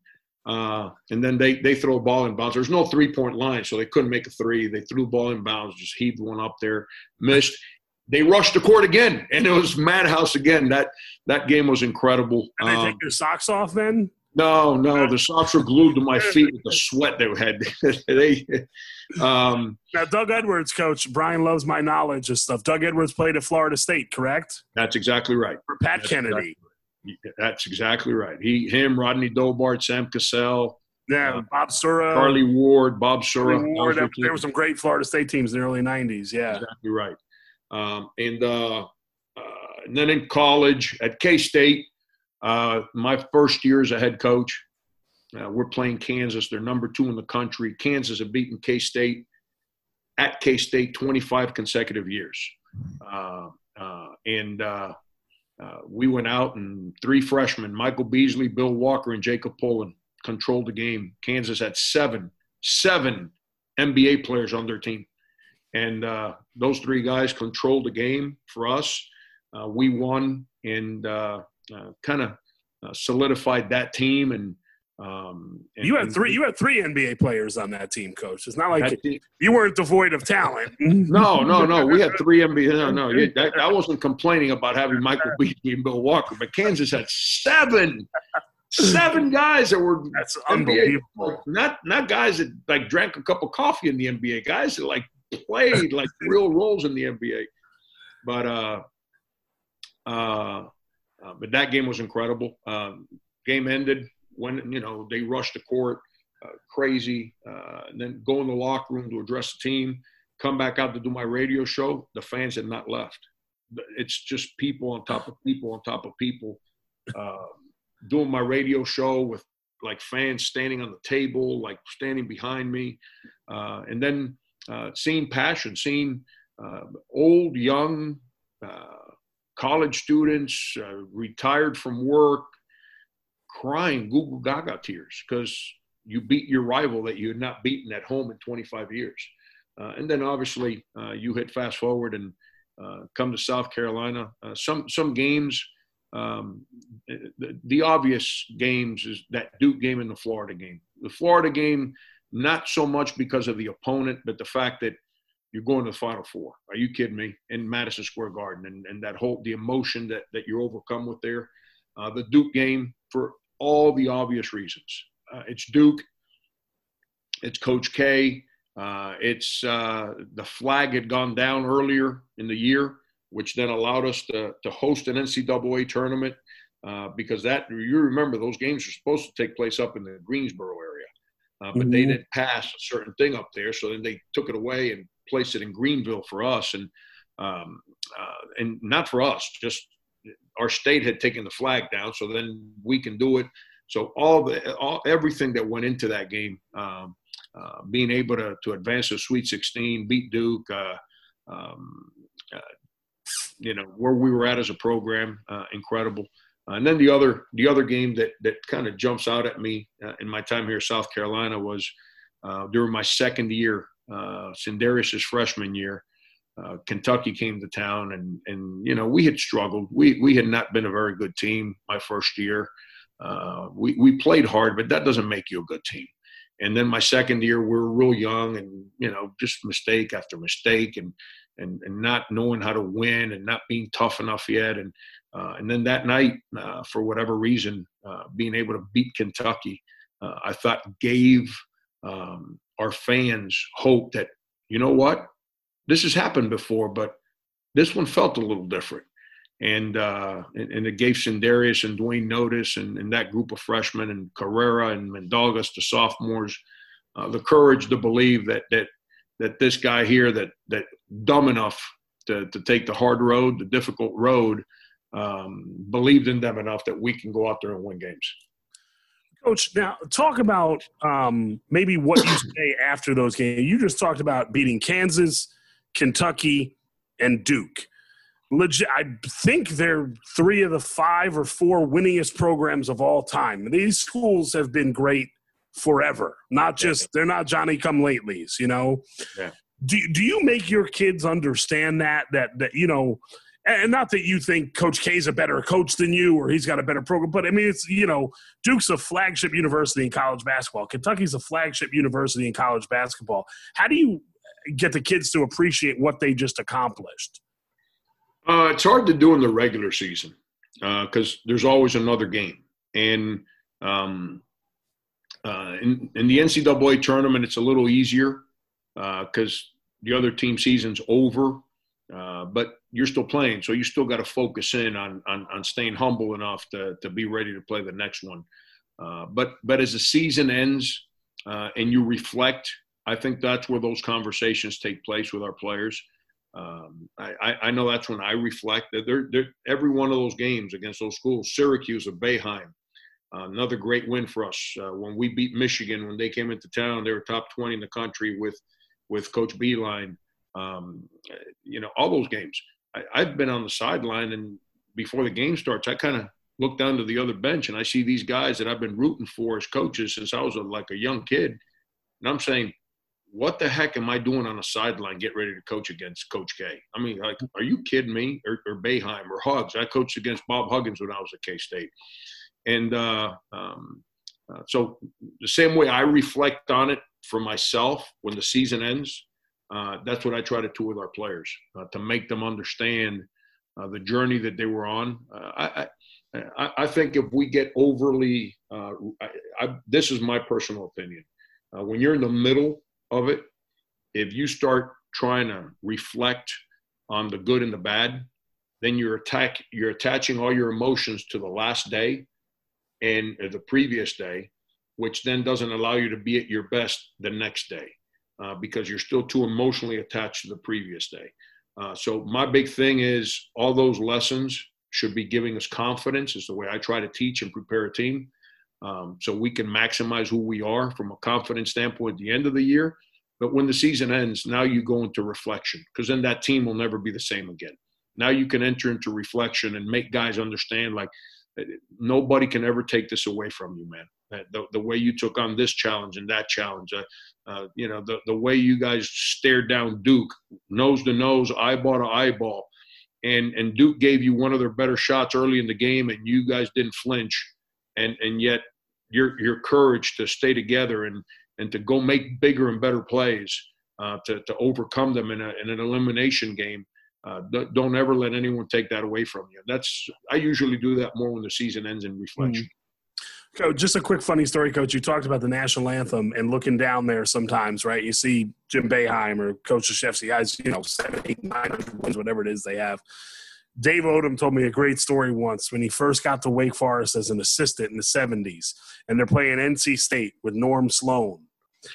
Uh, and then they they throw a ball in bounds. There's no three point line, so they couldn't make a three. They threw the ball in bounds, just heaved one up there, missed. They rushed the court again, and it was madhouse again. That that game was incredible. Did they um, take their socks off then? No, no, the socks were glued to my feet with the sweat they had. [LAUGHS] they, um, now, Doug Edwards, coach Brian loves my knowledge of stuff. Doug Edwards played at Florida State, correct? That's exactly right. For Pat that's Kennedy. Exactly that's exactly right. He, him, Rodney Dobard, Sam Cassell. Yeah, uh, Bob Sura. Charlie Ward, Bob Sura. Ward, there were some great Florida State teams in the early 90s. Yeah. Exactly right. Um, and, uh, uh, and then in college at K State, uh, my first year as a head coach, uh, we're playing Kansas. They're number two in the country. Kansas have beaten K State at K State 25 consecutive years. uh, uh, and uh, we went out and three freshmen, Michael Beasley, Bill Walker, and Jacob Pullen, controlled the game. Kansas had seven, seven NBA players on their team. And uh, those three guys controlled the game for us. Uh, we won and uh, uh, kind of solidified that team and um, and, you had three. You had three NBA players on that team, coach. It's not like you weren't devoid of talent. [LAUGHS] no, no, no. We had three NBA. No, no. That, I wasn't complaining about having Michael Beasley [LAUGHS] and Bill Walker, but Kansas had seven, seven guys that were that's NBA, unbelievable. Not not guys that like drank a cup of coffee in the NBA. Guys that like played like [LAUGHS] real roles in the NBA. But uh, uh, uh, but that game was incredible. Um, game ended when you know they rush the court, uh, crazy, uh, and then go in the locker room to address the team. Come back out to do my radio show. The fans had not left. It's just people on top of people on top of people. Uh, doing my radio show with like fans standing on the table, like standing behind me, uh, and then uh, seeing passion, seeing uh, old, young, college students, retired from work, crying Google Gaga tears because you beat your rival that you had not beaten at home in 25 years. Uh, and then obviously uh, you hit fast forward and uh, come to South Carolina. Uh, some some games, um, the, the, obvious games is that Duke game and the Florida game. The Florida game, not so much because of the opponent, but the fact that you're going to the Final Four. Are you kidding me? In Madison Square Garden, and, and that whole the emotion that that you're overcome with there. Uh, the Duke game for all the obvious reasons. Uh, it's Duke, it's Coach K, uh, it's uh, the flag had gone down earlier in the year, which then allowed us to, to host an NCAA tournament uh, because that you remember those games were supposed to take place up in the Greensboro area, uh, but mm-hmm. they didn't pass a certain thing up there, so then they took it away and placed it in Greenville for us, and um, uh, and not for us, just our state had taken the flag down, so then we can do it. So all the all everything that went into that game, um, uh, being able to to advance to Sweet 16, beat Duke, uh, um, uh, you know where we were at as a program, uh, incredible. and then the other the other game that that kind of jumps out at me uh, in my time here, South Carolina, was uh, during my second year, uh, freshman year uh, Kentucky came to town, and and you know we had struggled. We we had not been a very good team my first year. Uh, we we played hard, but that doesn't make you a good team. And then my second year, we were real young, and you know just mistake after mistake, and and and not knowing how to win, and not being tough enough yet, and uh, and then that night, uh, for whatever reason, uh, being able to beat Kentucky, I thought gave um, our fans hope that you know what this has happened before, but this one felt a little different. And uh, and, and, it gave Sindarius and Duane Notice and, and, that group of freshmen and Carrera and Mindaugas, the sophomores, uh, the courage to believe that that that this guy here that that dumb enough to, to take the hard road, the difficult road, um, believed in them enough that we can go out there and win games. Coach, now talk about um, maybe what you [COUGHS] say after those games. You just talked about beating Kansas, Kentucky, and Duke. Legit, I think they're three of the five or four winningest programs of all time. These schools have been great forever. Not just they're not Johnny come latelys, you know. Yeah. Do do you make your kids understand that that that you know, and not that you think Coach K is a better coach than you or he's got a better program, but I mean it's you know Duke's a flagship university in college basketball. Kentucky's a flagship university in college basketball. How do you get the kids to appreciate what they just accomplished? Uh, it's hard to do in the regular season because uh, there's always another game, and um, uh, in, in, the NCAA tournament, it's a little easier because uh, the other team season's over, uh, but you're still playing, so you still got to focus in on, on, on staying humble enough to to be ready to play the next one. Uh, but but as the season ends and you reflect I think that's where those conversations take place with our players. Um, I, I, know that's when I reflect that they're, they're, every one of those games against those schools, Syracuse or Boeheim, uh, another great win for us. Uh, when we beat Michigan, when they came into town, they were top 20 in the country with, with Coach Beilein. um, you know, all those games. I, I've been on the sideline, and before the game starts, I kind of look down to the other bench and I see these guys that I've been rooting for as coaches since I was a, like a young kid, and I'm saying, what the heck am I doing on the sideline? Get ready to coach against Coach K. I mean, like, are you kidding me? Or, or Boeheim or Hugs? I coached against Bob Huggins when I was at K State, and uh, um, uh, so the same way I reflect on it for myself when the season ends, uh, that's what I try to do with our players uh, to make them understand uh, the journey that they were on. Uh, I, I, I, think if we get overly, I, I, this is my personal opinion. when you're in the middle of it, if you start trying to reflect on the good and the bad, then you're attack you're attaching all your emotions to the last day and the previous day, which then doesn't allow you to be at your best the next day uh, because you're still too emotionally attached to the previous day. Uh, so my big thing is all those lessons should be giving us confidence. Is the way I try to teach and prepare a team, um, so we can maximize who we are from a confidence standpoint at the end of the year. But when the season ends, now you go into reflection because then that team will never be the same again. Now you can enter into reflection and make guys understand like nobody can ever take this away from you, man. The, the way you took on this challenge and that challenge, uh, uh, you know, the, the way you guys stared down Duke, nose to nose, eyeball to eyeball, and and Duke gave you one of their better shots early in the game, and you guys didn't flinch, and and yet your your courage to stay together and and to go make bigger and better plays uh, to to overcome them in, a, in an elimination game uh, don't ever let anyone take that away from you. That's I usually do that more when the season ends in reflection. Mm-hmm. Coach, just a quick funny story, Coach. You talked about the national anthem and looking down there sometimes, right? You see Jim Boeheim or Coach Krzyzewski has, you know, seven, eight, nine hundred wins, whatever it is they have. Dave Odom told me a great story once when he first got to Wake Forest as an assistant in the 70s, and they're playing NC State with Norm Sloan.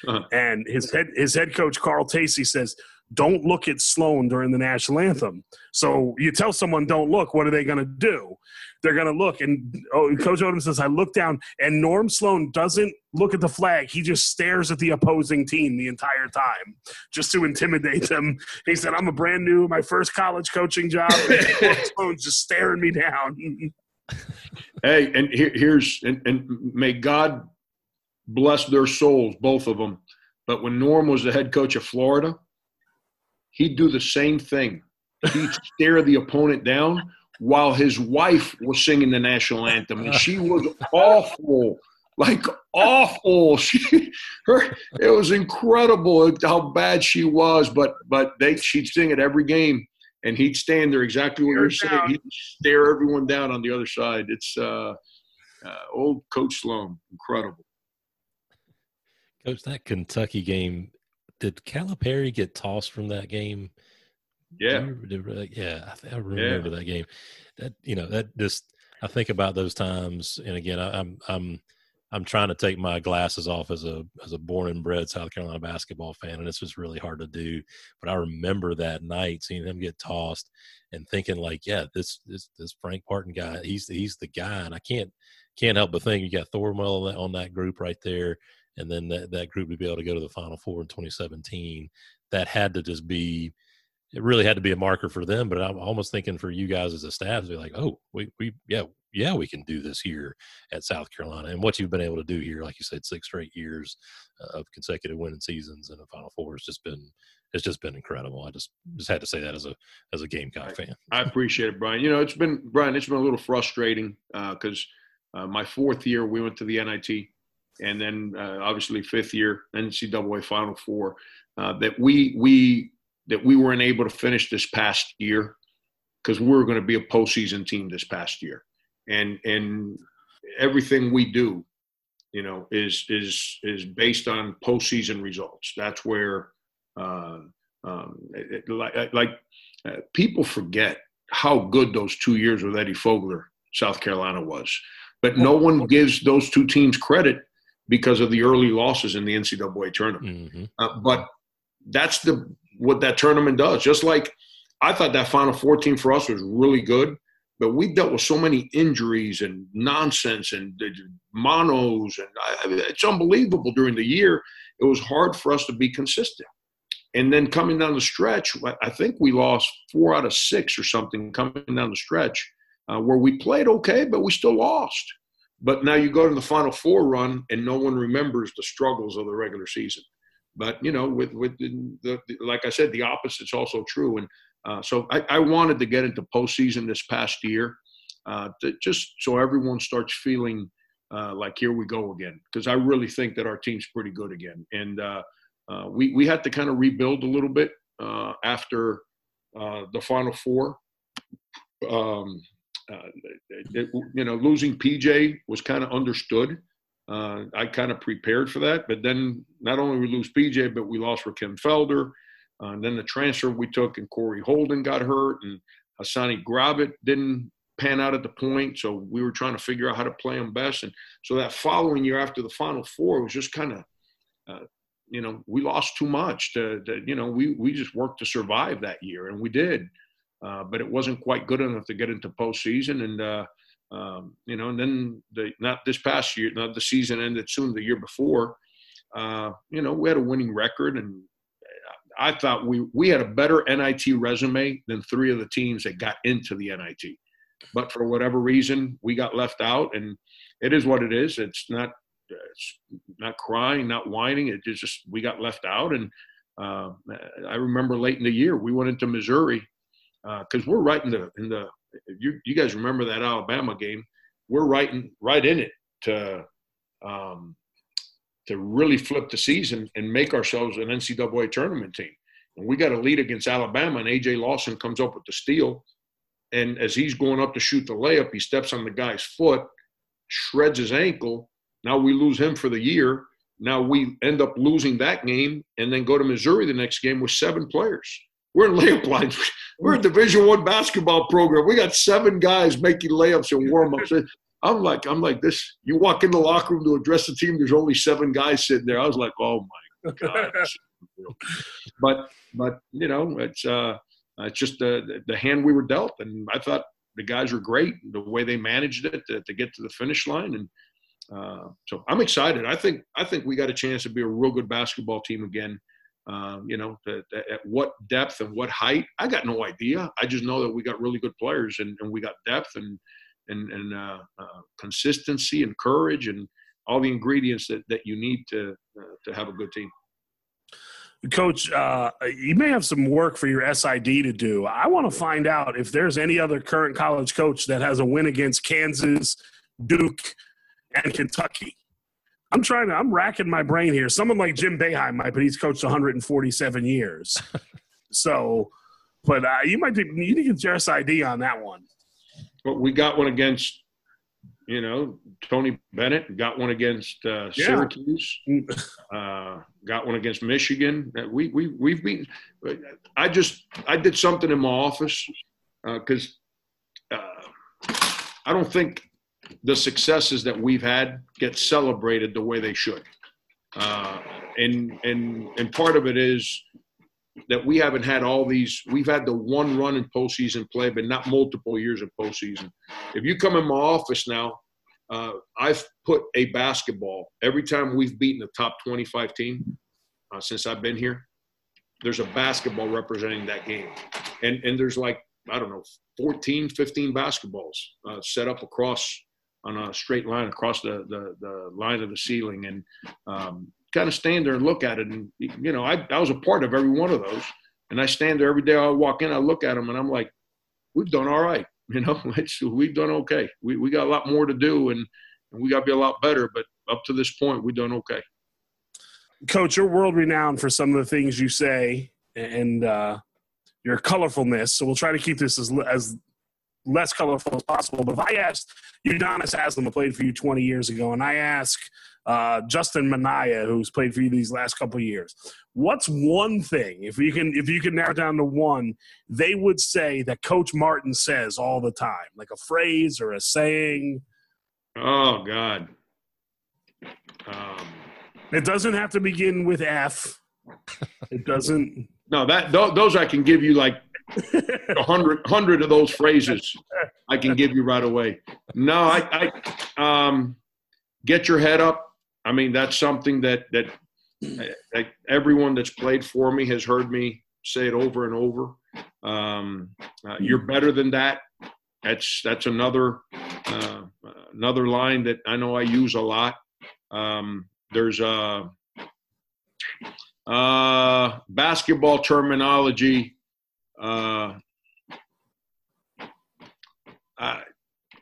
Uh-huh. And his head his head coach Carl Tacy says, don't look at Sloan during the national anthem. So you tell someone don't look, what are they going to do? They're going to look, and oh, Coach Odom says, I look down, and Norm Sloan doesn't look at the flag. He just stares at the opposing team the entire time, just to intimidate them. He said, I'm a brand new, my first college coaching job. And [LAUGHS] Sloan's just staring me down. hey, and here, here's, and, and may God bless their souls, both of them. But when Norm was the head coach of Florida, he'd do the same thing. He'd [LAUGHS] stare the opponent down while his wife was singing the national anthem, and she was awful, like awful. [LAUGHS] She, her, it was incredible how bad she was, but but they she'd sing it every game, and he'd stand there exactly what you're saying. He'd stare everyone down on the other side. It's uh, uh, old Coach Sloan, incredible. Coach, that Kentucky game did Calipari get tossed from that game? Yeah, yeah, I, I remember yeah. that game. That you know that just I think about those times, and again, I, I'm I'm I'm trying to take my glasses off as a as a born and bred South Carolina basketball fan, and it's just really hard to do. But I remember that night seeing him get tossed and thinking like, yeah, this this this Frank Martin guy, he's he's the guy, and I can't can't help but think you got Thornwell on that, on that group right there and then that, that group to be able to go to the final four in 2017 that had to just be it really had to be a marker for them but i'm almost thinking for you guys as a staff to be like oh we, we yeah yeah we can do this here at south carolina. And what you've been able to do here like you said six straight years of consecutive winning seasons and a final four has just been it's just been incredible. I just just had to say that as a as a gamecock fan. I appreciate it brian. You know it's been brian it's been a little frustrating because uh, uh, my fourth year we went to the nit and then uh, obviously fifth year NCAA Final Four. Uh, that we we that we weren't able to finish this past year because we were going to be a postseason team this past year, and and everything we do, you know, is is is based on postseason results. That's where, uh, um, it, like, like uh, people forget how good those two years with Eddie Fogler, South Carolina was, but no one gives those two teams credit because of the early losses in the NCAA tournament. Mm-hmm. Uh, but that's the what that tournament does. Just like I thought that Final Four team for us was really good, but we dealt with so many injuries and nonsense and monos, and I, it's unbelievable during the year. It was hard for us to be consistent. And then coming down the stretch, I think we lost four out of six or something coming down the stretch, uh, where we played okay, but we still lost. But now you go to the Final Four run, and no one remembers the struggles of the regular season. But you know, with with the, the like I said, the opposite's also true. And uh, so I, I, wanted to get into postseason this past year, uh, just so everyone starts feeling uh, like here we go again. Because I really think that our team's pretty good again, and uh, uh, we we had to kind of rebuild a little bit uh, after the Final Four. Um, it, you know, losing PJ was kind of understood. I kind of prepared for that, but then not only we lose PJ, but we lost Rakym Felder. Uh, and then the transfer we took and Corey Holden got hurt and Hassani Gravett didn't pan out at the point. So we were trying to figure out how to play him best. And so that following year after the Final Four was just kind of, uh, you know, we lost too much. To, to, you know, we we just worked to survive that year, and we did. Uh, but it wasn't quite good enough to get into postseason. And uh, um, you know, and then the not this past year, not the season ended soon. The year before, uh, you know, we had a winning record, and I thought we we had a better NIT resume than three of the teams that got into the NIT. But for whatever reason, we got left out, and it is what it is. It's not it's not crying, not whining. It just we got left out, and uh, I remember late in the year we went into Missouri because uh, we're right in the in the. You you guys remember that Alabama game? We're right in right in it to um, to really flip the season and make ourselves an NCAA tournament team. And we got a lead against Alabama, and AJ Lawson comes up with the steal. And as he's going up to shoot the layup, he steps on the guy's foot, shreds his ankle. Now we lose him for the year. Now we end up losing that game and then go to Missouri the next game with seven players. We're in layup lines. We're a Division One basketball program. We got seven guys making layups and warm ups. I'm like, I'm like this. You walk in the locker room to address the team. There's only seven guys sitting there. I was like, oh my god. [LAUGHS] but but you know, it's uh, it's just the the hand we were dealt, and I thought the guys were great. The way they managed it to, to get to the finish line, and uh, so I'm excited. I think I think we got a chance to be a real good basketball team again. Um, you know, to, to, at what depth and what height, I got no idea. I just know that we got really good players and, and we got depth and and, and uh, uh, consistency and courage and all the ingredients that, that you need to uh, to have a good team. Coach, uh, you may have some work for your SID to do. I want to find out if there's any other current college coach that has a win against Kansas, Duke, and Kentucky. I'm trying to, I'm racking my brain here. Someone like Jim Boeheim might, but he's coached 147 years. so, but uh, you might be, you need to get your SID on that one. But we got one against, you know, Tony Bennett. Got one against uh, Syracuse. Yeah. Uh, got one against Michigan. Uh, we we we've beaten. I just I did something in my office because uh, uh, I don't think the successes that we've had get celebrated the way they should. Uh, and and and part of it is that we haven't had all these. We've had the one run in postseason play, but not multiple years in postseason. If you come in my office now, uh, I've put a basketball every time we've beaten the top 25 team uh, since I've been here. There's a basketball representing that game, and and there's like I don't know 14, 15 basketballs uh, set up across on a straight line across the, the, the line of the ceiling. And um, kind of stand there and look at it. And, you know, I, I was a part of every one of those. And I stand there every day. I walk in, I look at them, and I'm like, we've done all right. [LAUGHS] You know, we've done okay. We, we got a lot more to do, and, and we got to be a lot better. But up to this point, we've done okay. Coach, you're world renowned for some of the things you say and uh, your colorfulness. So we'll try to keep this as, as less colorful as possible. But if I asked Udonis Haslem, who played for you 20 years ago, and I ask uh, Justin Minaya, who's played for you these last couple of years. What's one thing, if you can, if you can narrow down to one, they would say that Coach Martin says all the time, like a phrase or a saying? Oh God. Um, it doesn't have to begin with F. It doesn't. [LAUGHS] No, that those I can give you like a hundred hundred of those phrases. I can give you right away. No, I, I um, get your head up I mean, that's something that that everyone that's played for me has heard me say it over and over. Um, uh, you're better than that. That's that's another uh, another line that I know I use a lot. Um, there's a uh, basketball terminology. Uh, uh,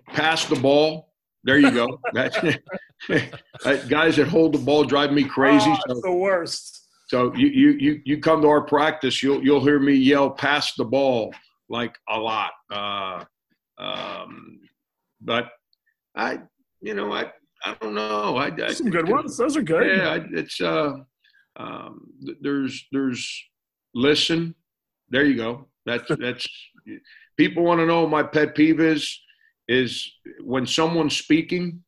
pass the ball. There you go. [LAUGHS] [LAUGHS] guys that hold the ball drive me crazy. Oh, so, the worst. So you, you you you come to our practice, you'll you'll hear me yell "pass the ball" like a lot. Uh, um, but I, you know, I I don't know. I, I some good ones. Those are good. Yeah, I, it's uh, um, there's there's listen. There you go. That's [LAUGHS] that's people want to know my pet peeve is is when someone's speaking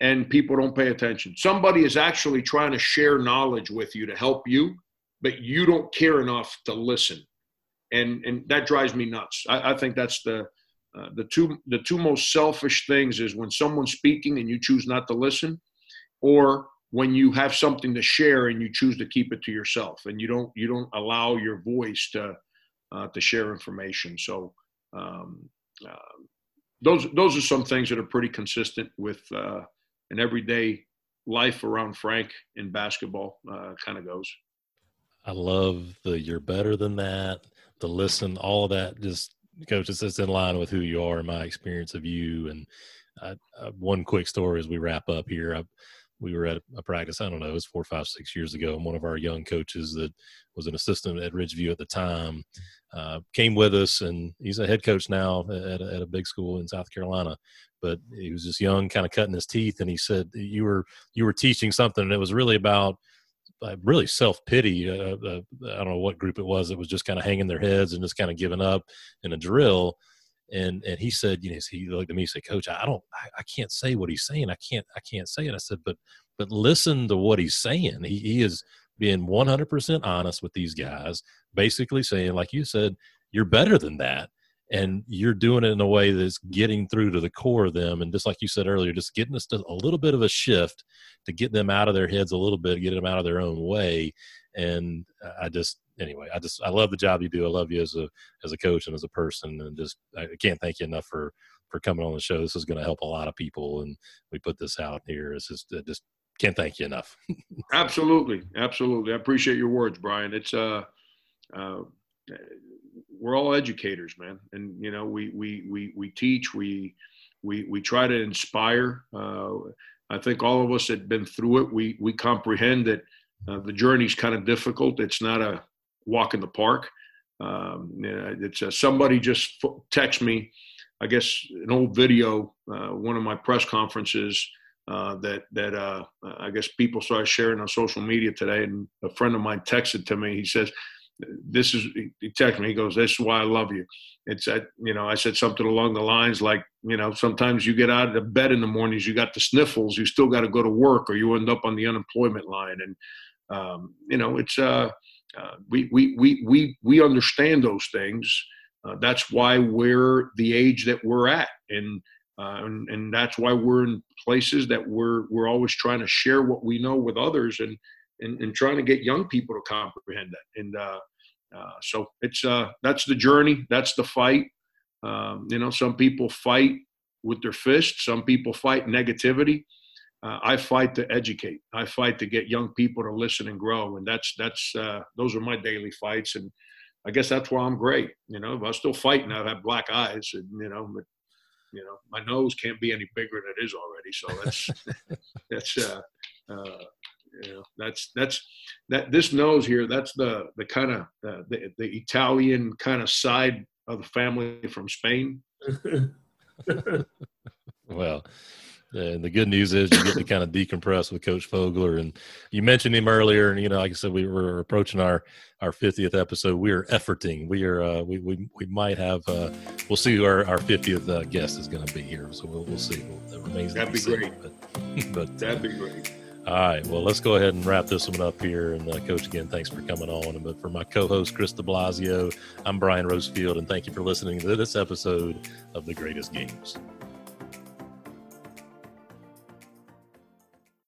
and people don't pay attention. Somebody is actually trying to share knowledge with you to help you, but you don't care enough to listen, and and that drives me nuts. I, I think that's the uh, the two the two most selfish things is when someone's speaking and you choose not to listen, or when you have something to share and you choose to keep it to yourself and you don't you don't allow your voice to uh, to share information. So um, uh, those those are some things that are pretty consistent with uh, an everyday life around Frank in basketball. Uh, kind of goes. I love the "you're better than that." The listen, all of that, just coach, it's in line with who you are. My experience of you, and uh, one quick story as we wrap up here. I, we were at a practice, I don't know, it was four, five, six years ago. And one of our young coaches that was an assistant at Ridgeview at the time uh, came with us, and he's a head coach now at a, at a big school in South Carolina. But he was just young, kind of cutting his teeth, and he said, "You were you were teaching something, and it was really about." Uh, really self pity. Uh, I don't know what group it was. It was just kind of hanging their heads and just kind of giving up in a drill and and he said, you know, he looked at me and said, Coach, I don't, I, I, can't say what he's saying. I can't, I can't say it. I said, but but listen to what he's saying. He he is being 100% honest with these guys, basically saying, like you said, you're better than that. And you're doing it in a way that's getting through to the core of them. And just like you said earlier, just getting us to a little bit of a shift to get them out of their heads a little bit, get them out of their own way. And I just, anyway, I just I love the job you do. I love you as a as a coach and as a person, and just I can't thank you enough for for coming on the show. This is going to help a lot of people, and we put this out here. It's just I just can't thank you enough. [LAUGHS] absolutely, absolutely. I appreciate your words, Brian. It's uh, uh, we're all educators, man, and you know we we we we teach we we we try to inspire. Uh, I think all of us that been through it, we we comprehend that uh, the journey's kind of difficult. It's not a walk in the park. Um, it's uh, somebody just text me, I guess an old video, uh, one of my press conferences uh, that that uh, I guess people started sharing on social media today, and a friend of mine texted to me. He says, "This is." He texted me. He goes, "This is why I love you." It's that you know I said something along the lines like you know sometimes you get out of the bed in the mornings, you got the sniffles, you still got to go to work, or you end up on the unemployment line, and um, you know it's. Uh, uh, we, we, we, we, we understand those things. Uh, that's why we're the age that we're at. And, uh, and, and that's why we're in places that we're, we're always trying to share what we know with others and, and, and trying to get young people to comprehend that. And uh, uh, so it's, that's the journey. That's the fight. Um, you know, some people fight with their fists. Some people fight negativity uh, I fight to educate. I fight to get young people to listen and grow, and that's that's uh, those are my daily fights, and I guess that's why I'm great. You know, if I'm still fighting. I have black eyes, and you know, but you know, my nose can't be any bigger than it is already. So that's [LAUGHS] that's uh, uh, you know, that's that's that this nose here. That's the the kind of uh, the the Italian kind of side of the family from Spain. [LAUGHS] well and the good news is you get to [COUGHS] kind of decompress with Coach Fogler. And you mentioned him earlier, and you know, like I said, we were approaching our our 50th episode. We are efforting. We are uh, we, we we might have uh, we'll see who our, our 50th uh, guest is going to be here. So we'll we'll see. We'll, remains that'd be great. But, [LAUGHS] but that'd be great. All right. Well, let's go ahead and wrap this one up here. And uh, Coach, again, thanks for coming on. But for my co-host Kris DeBlasio, I'm Brian Rosefield, and thank you for listening to this episode of the Greatest Games.